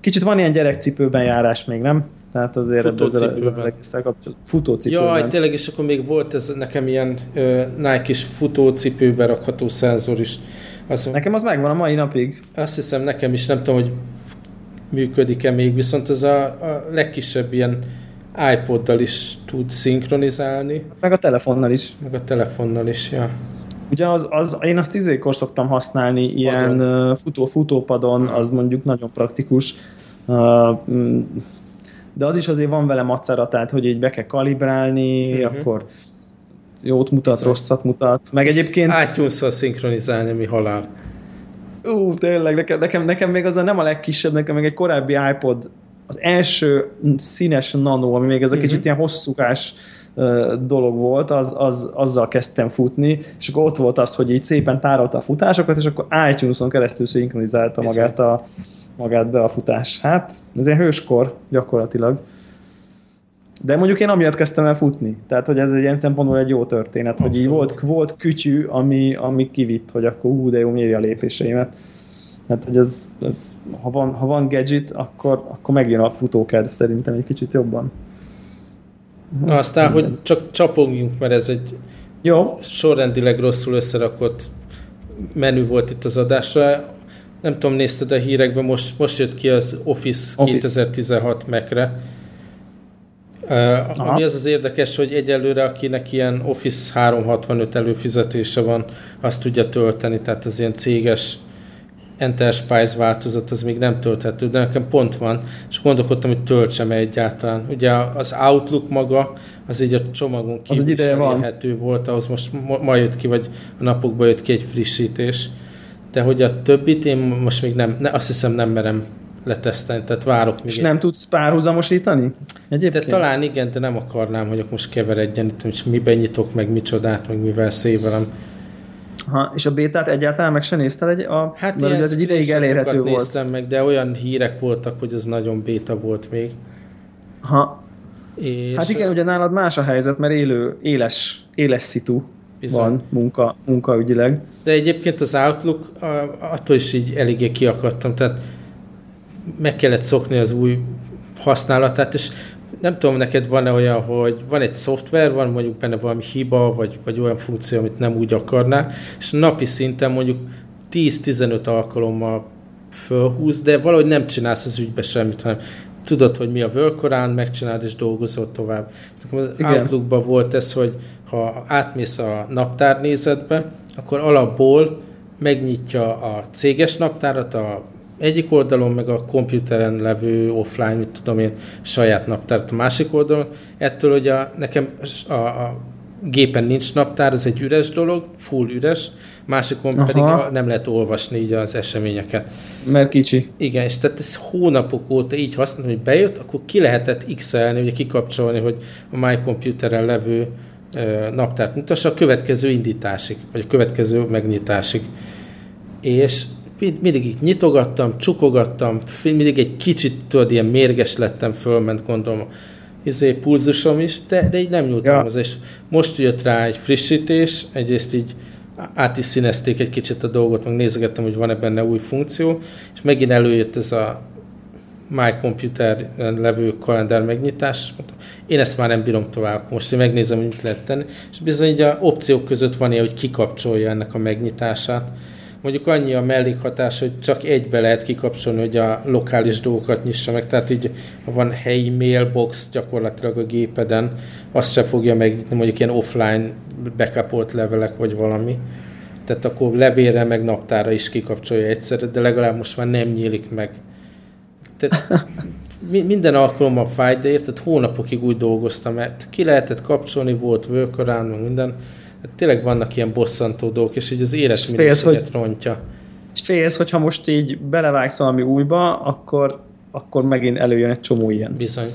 kicsit van ilyen gyerekcipőben járás még, nem? Tehát azért ezzel, ezzel kapcsolatban. Futócipőben. Jaj, tényleg, és akkor még volt ez nekem ilyen uh, Nike-is futócipőbe rakható szenzor is. Azt, nekem az megvan a mai napig. Azt hiszem nekem is, nem tudom, hogy működik-e még, viszont ez a, a legkisebb ilyen iPoddal is tud szinkronizálni. Meg a telefonnal is. Meg a telefonnal is, ja. Ugye az, az, én azt izékor szoktam használni, ilyen Padon. futó, futópadon, hmm. az mondjuk nagyon praktikus. Mm, de az is azért van vele macera, tehát hogy így be kell kalibrálni, uh-huh. akkor jót mutat, Viszont. rosszat mutat. Meg egyébként... itunes szinkronizálni, mi halál. Ú, tényleg, nekem, nekem, nekem még az a nem a legkisebb, nekem még egy korábbi iPod, az első színes nano, ami még ez a uh-huh. kicsit ilyen hosszúkás dolog volt, az, az, azzal kezdtem futni, és akkor ott volt az, hogy így szépen tárolta a futásokat, és akkor iTunes-on keresztül szinkronizálta magát, a, magát be a futás. Hát, ez ilyen hőskor gyakorlatilag. De mondjuk én amiatt kezdtem el futni. Tehát, hogy ez egy ilyen szempontból egy jó történet, Abszolút. hogy így volt, volt kütyű, ami, ami kivitt, hogy akkor hú, de jó, mérje a lépéseimet. Hát, hogy ez, ez ha, van, ha van gadget, akkor, akkor megjön a futókedv szerintem egy kicsit jobban. Na, aztán, hogy csak csapogjunk, mert ez egy jó. sorrendileg rosszul összerakott menü volt itt az adásra. Nem tudom, nézted a hírekben, most, most jött ki az Office, Office. 2016 Mac-re, Uh, ami az az érdekes, hogy egyelőre akinek ilyen Office 365 előfizetése van, azt tudja tölteni, tehát az ilyen céges Enterprise változat az még nem tölthető, de nekem pont van, és gondolkodtam, hogy töltsem -e egyáltalán. Ugye az Outlook maga, az így a csomagon kívül is elérhető volt, ahhoz most ma, ma jött ki, vagy a napokban jött ki egy frissítés, de hogy a többit én most még nem, ne, azt hiszem nem merem letesztelni, tehát várok még. És nem tudsz párhuzamosítani? Egyébként? De talán igen, de nem akarnám, hogy most keveredjen itt, hogy miben nyitok meg micsodát, meg mivel szévelem. Ha, és a bétát egyáltalán meg se nézted? Egy, a, hát ilyen ez egy ideig elérhető volt. néztem meg, de olyan hírek voltak, hogy ez nagyon béta volt még. Ha. És hát igen, ugye nálad más a helyzet, mert élő, éles, éles szitu Bizony. van munka, munkaügyileg. De egyébként az Outlook attól is így eléggé kiakadtam, tehát meg kellett szokni az új használatát, és nem tudom, neked van-e olyan, hogy van egy szoftver, van mondjuk benne valami hiba, vagy, vagy olyan funkció, amit nem úgy akarná, és napi szinten mondjuk 10-15 alkalommal fölhúz, de valahogy nem csinálsz az ügybe semmit, hanem tudod, hogy mi a workaround, megcsináld és dolgozol tovább. Az Outlookban volt ez, hogy ha átmész a naptárnézetbe, akkor alapból megnyitja a céges naptárat, a egyik oldalon, meg a komputeren levő offline, mit tudom én, saját naptárat a másik oldalon. Ettől, hogy a, nekem a, a gépen nincs naptár, ez egy üres dolog, full üres, másikon Aha. pedig nem lehet olvasni így az eseményeket. Mert kicsi. Igen, és tehát ez hónapok óta így használtam, hogy bejött, akkor ki lehetett x-elni, ugye kikapcsolni, hogy a My Computeren levő naptárt mutassa a következő indításig, vagy a következő megnyitásig. És mindig így nyitogattam, csukogattam, mindig egy kicsit, tudod, ilyen mérges lettem, fölment gondolom izé, pulzusom is, de, de így nem nyúltam ja. az, és most jött rá egy frissítés, egyrészt így át is színezték egy kicsit a dolgot, meg nézegettem, hogy van-e benne új funkció, és megint előjött ez a My Computer levő kalendár megnyitás, és mondtam, én ezt már nem bírom tovább, most én megnézem, hogy mit lehet tenni, és bizony így a opciók között van ilyen, hogy kikapcsolja ennek a megnyitását, Mondjuk annyi a mellékhatás, hogy csak egybe lehet kikapcsolni, hogy a lokális dolgokat nyissa meg, tehát így ha van helyi mailbox gyakorlatilag a gépeden, azt se fogja megnyitni, mondjuk ilyen offline backupolt levelek vagy valami. Tehát akkor levélre meg naptára is kikapcsolja egyszerre, de legalább most már nem nyílik meg. Tehát minden alkalommal fáj, de érted, hónapokig úgy dolgoztam, mert ki lehetett kapcsolni, volt workaround, minden, hát tényleg vannak ilyen bosszantó dolgok, és így az életminőséget hogy, rontja. És félsz, hogyha most így belevágsz valami újba, akkor, akkor megint előjön egy csomó ilyen. Bizony.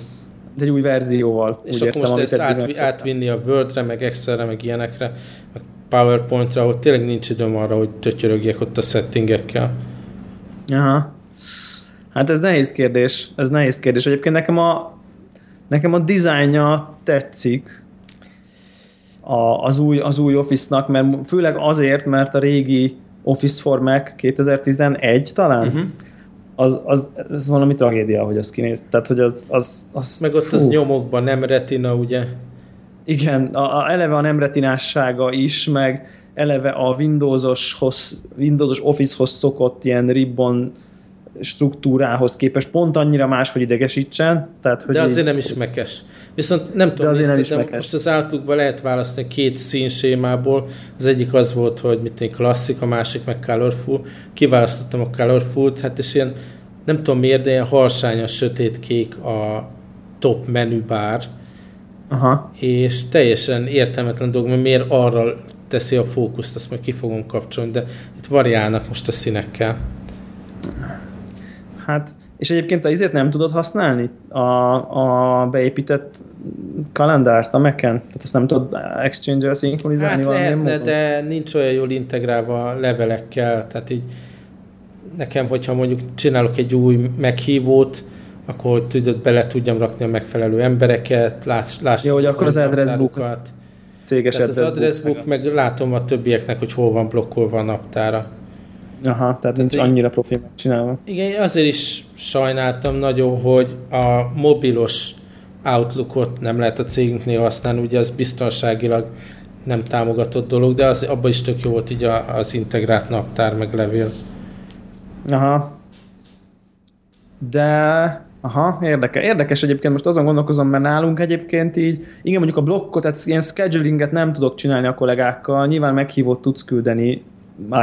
De egy új verzióval. És akkor értem, most ezt át, átvinni a Wordre, meg Excelre, meg ilyenekre, meg PowerPointra, ahol tényleg nincs időm arra, hogy tötyörögjek ott a settingekkel. Aha. Hát ez nehéz kérdés. Ez nehéz kérdés. Egyébként nekem a, nekem a dizájnja tetszik, a, az, új, az új Office-nak, mert főleg azért, mert a régi Office for Mac 2011 talán, uh-huh. az, az, az valami tragédia, hogy az kinéz. Tehát, hogy az... az, az Meg ott fú. az nyomokban nem retina, ugye? Igen, a, a, eleve a nem retinássága is, meg eleve a Windowsos, Windowsos Office-hoz szokott ilyen ribbon struktúrához képest pont annyira más, hogy idegesítsen. Tehát, hogy de azért így... nem is mekes. Viszont nem tudom, azért nem is de most az outlook lehet választani két színsémából. Az egyik az volt, hogy mit egy klasszik, a másik meg colorful. Kiválasztottam a colorful hát és ilyen nem tudom miért, de ilyen harsányos sötétkék a top menübár. Aha. És teljesen értelmetlen dolog, mert miért arra teszi a fókuszt, azt meg ki fogom kapcsolni, de itt variálnak most a színekkel. Hát, és egyébként a izét nem tudod használni? A, a beépített kalendárt a Mac-en? Tehát ezt nem tudod Exchange-el szinkronizálni hát lehetne, de nincs olyan jól integrálva levelekkel, tehát így nekem, hogyha mondjuk csinálok egy új meghívót, akkor tudod, bele tudjam rakni a megfelelő embereket, láss, láss Jó, hogy akkor az address céges Tehát az address book, meg, meg látom a többieknek, hogy hol van blokkolva a naptára. Aha, tehát, tehát nincs annyira profi megcsinálva. Igen, azért is sajnáltam nagyon, hogy a mobilos Outlookot nem lehet a cégünknél használni, ugye az biztonságilag nem támogatott dolog, de az, abban is tök jó volt így az integrált naptár meg levél. Aha. De Aha, érdekes. Érdekes egyébként, most azon gondolkozom, mert nálunk egyébként így, igen, mondjuk a blokkot, tehát ilyen schedulinget nem tudok csinálni a kollégákkal, nyilván meghívót tudsz küldeni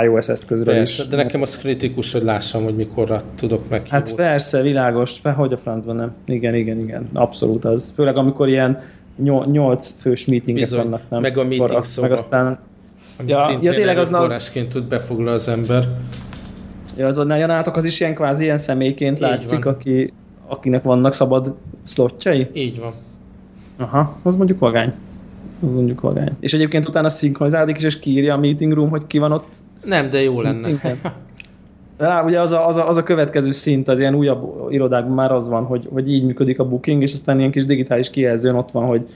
iOS eszközről persze, is. De nekem az kritikus, hogy lássam, hogy mikorra tudok meg. Hát persze, világos, hogy a francban nem. Igen, igen, igen, abszolút az. Főleg amikor ilyen nyolc fős meetingek Bizony, vannak, nem? Meg a meeting akkor, szoba. Meg aztán... Amit ja, ja, tényleg az forrásként tud befoglal az ember. Ja, az a nátok az is ilyen kvázi ilyen személyként Így látszik, aki, akinek vannak szabad szlotjai? Így van. Aha, az mondjuk vagány az mondjuk vagány. És egyébként utána szinkronizálódik is, és kiírja a meeting room, hogy ki van ott. Nem, de jó lenne. Rá, ugye az a, az, a, az a következő szint, az ilyen újabb irodákban már az van, hogy, hogy így működik a booking, és aztán ilyen kis digitális kijelzőn ott van, hogy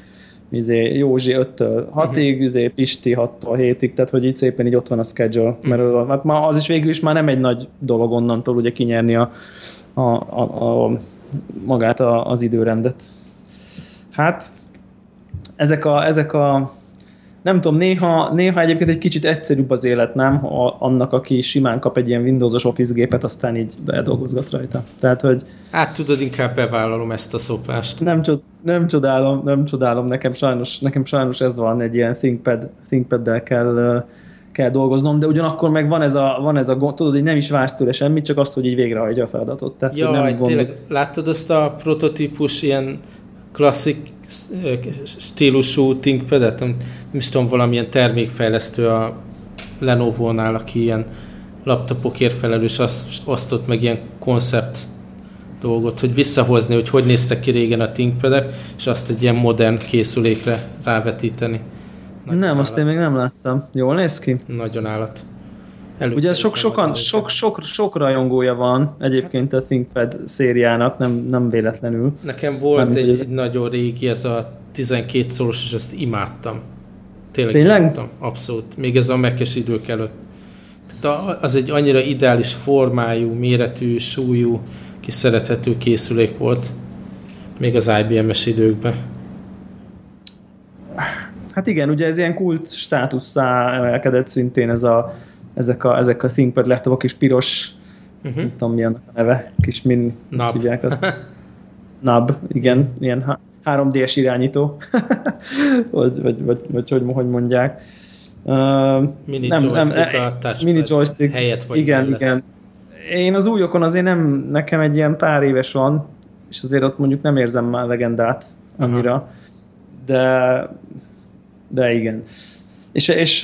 izé, Józsi 5-től 6-ig, uh-huh. izé, Pisti 6-tól 7-ig, tehát hogy így szépen így ott van a schedule. Uh-huh. Mert hát ma az is végül is már nem egy nagy dolog onnantól ugye kinyerni a, a, a, a magát a, az időrendet. Hát, ezek a, ezek a nem tudom, néha, néha egyébként egy kicsit egyszerűbb az élet, nem? A, annak, aki simán kap egy ilyen Windows-os Office gépet, aztán így bedolgozgat rajta. Tehát, hogy... Hát tudod, inkább bevállalom ezt a szopást. Nem, csod, nem csodálom, nem csodálom, nekem sajnos, nekem sajnos ez van, egy ilyen ThinkPad, ThinkPad-del kell, kell dolgoznom, de ugyanakkor meg van ez a, van ez a gond, tudod, hogy nem is vársz tőle semmit, csak azt, hogy így végrehajtja a feladatot. Tehát, ja, nem gond... tényleg, láttad azt a prototípus ilyen klasszik stílusú ThinkPad-et, nem, nem is tudom, valamilyen termékfejlesztő a Lenovo-nál, aki ilyen laptopokért felelős, azt osztott meg ilyen koncept dolgot, hogy visszahozni, hogy hogy néztek ki régen a ThinkPad-ek, és azt egy ilyen modern készülékre rávetíteni. Nagyon nem, állat. azt én még nem láttam. Jól néz ki? Nagyon állat. Elő Ugye sok, sokan, sok, sok, sok rajongója van egyébként a ThinkPad szériának, nem, nem véletlenül. Nekem volt Mármint, egy, ez... egy nagyon régi, ez a 12 szoros, és ezt imádtam. Tényleg, Tényleg? imádtam, abszolút. Még ez a mekes idők előtt. Tehát az egy annyira ideális formájú, méretű, súlyú, kis szerethető készülék volt. Még az IBM-es időkben. Hát igen, ugye ez ilyen kult státuszá emelkedett szintén ez a ezek a, ezek a ThinkPad laptopok kis piros, uh-huh. nem tudom mi a neve, kis min, Nab. hívják azt. Nab, igen, ilyen 3D-es irányító, vagy, vagy, vagy, vagy hogy, hogy mondják. Uh, mini nem, joystick nem, a mini joystick helyett vagy Igen, mellett. igen. Én az újokon azért nem, nekem egy ilyen pár éves van, és azért ott mondjuk nem érzem már legendát annyira, Aha. de de igen. És, és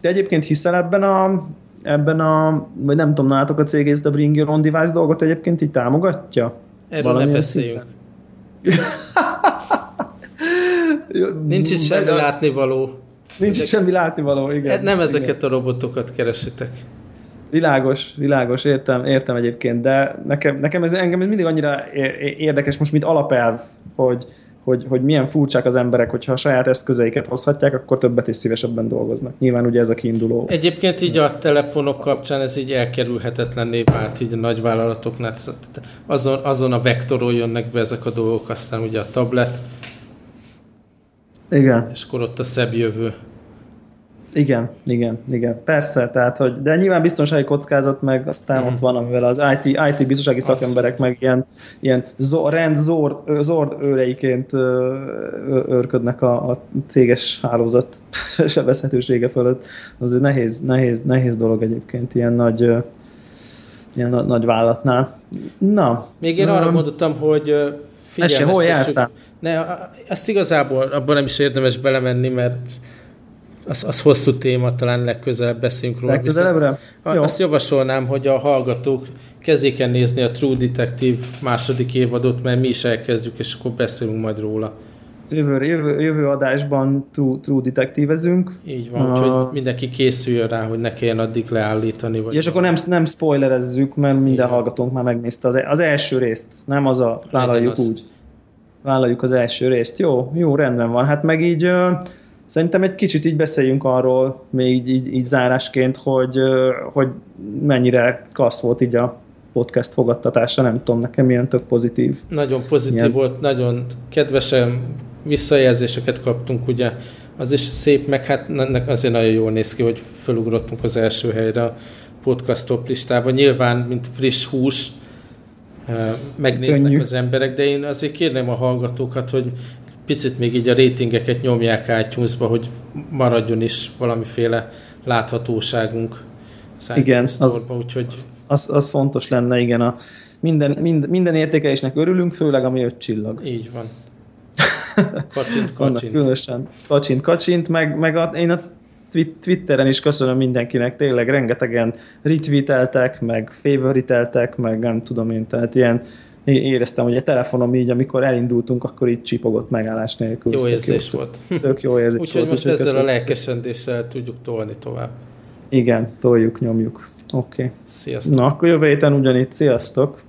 te egyébként hiszel ebben a, ebben a, vagy nem tudom, nálatok a cég ezt a Bring Your Own Device dolgot egyébként így támogatja? Erről ne beszéljünk. Nincs itt semmi látnivaló. Nincs itt semmi látnivaló, igen. Hát nem ezeket igen. a robotokat keresitek. Világos, világos, értem, értem egyébként, de nekem, nekem ez engem mindig annyira érdekes most, mint alapelv, hogy, hogy, hogy milyen furcsák az emberek, hogyha a saját eszközeiket hozhatják, akkor többet is szívesebben dolgoznak. Nyilván ugye ez a kiinduló. Egyébként így a telefonok kapcsán ez így elkerülhetetlenné vált így a nagyvállalatoknál. Azon, azon a vektoron jönnek be ezek a dolgok, aztán ugye a tablet. Igen. És akkor ott a szebb jövő. Igen, igen, igen. Persze, tehát, hogy, de nyilván biztonsági kockázat, meg aztán mm. ott van, amivel az IT, IT biztonsági Abszolút. szakemberek meg ilyen, ilyen zor, rend zord, zord őreiként őrködnek a, a céges hálózat sebezhetősége fölött. Az egy nehéz, nehéz, nehéz dolog egyébként, ilyen nagy, ilyen nagy, vállalatnál. Na. Még én arra mondottam, hogy figyelmeztessük. hol jártál? Ne, ezt igazából abban nem is érdemes belemenni, mert az, az hosszú téma, talán legközelebb beszélünk róla. Legközelebbre? Jó. Azt javasolnám, hogy a hallgatók kezdjék el nézni a True Detective második évadot, mert mi is elkezdjük, és akkor beszélünk majd róla. Jövő, jövő, jövő adásban True, true Detective-ezünk. Így van, uh, úgyhogy mindenki készüljön rá, hogy ne kelljen addig leállítani. Vagy és akkor nem, nem spoilerezzük, mert minden Igen. hallgatónk már megnézte az, az első részt, nem az a, vállaljuk az. úgy. Vállaljuk az első részt. Jó, jó, rendben van. Hát meg így Szerintem egy kicsit így beszéljünk arról, még így, így, zárásként, hogy, hogy mennyire klassz volt így a podcast fogadtatása, nem tudom, nekem ilyen tök pozitív. Nagyon pozitív ilyen. volt, nagyon kedvesen visszajelzéseket kaptunk, ugye az is szép, meg hát azért nagyon jól néz ki, hogy felugrottunk az első helyre a podcast top listában. Nyilván, mint friss hús, megnéznek Könnyű. az emberek, de én azért kérném a hallgatókat, hogy picit még így a ratingeket nyomják itunes hogy maradjon is valamiféle láthatóságunk igen, az, úgyhogy... az, az, fontos lenne, igen. A minden, minden, minden értékelésnek örülünk, főleg ami öt csillag. Így van. Kacsint, kacsint. különösen kacsint, kacsint, meg, meg a, én a Twitteren is köszönöm mindenkinek, tényleg rengetegen retweeteltek, meg favoriteltek, meg nem tudom én, tehát ilyen éreztem, hogy a telefonom így, amikor elindultunk, akkor így csipogott megállás nélkül. Jó érzés jó, volt. Tök jó érzés Úgyhogy volt. most ezzel a lelkesendéssel tudjuk tolni tovább. Igen, toljuk, nyomjuk. Oké. Okay. Sziasztok. Na, akkor jövő héten ugyanitt. Sziasztok!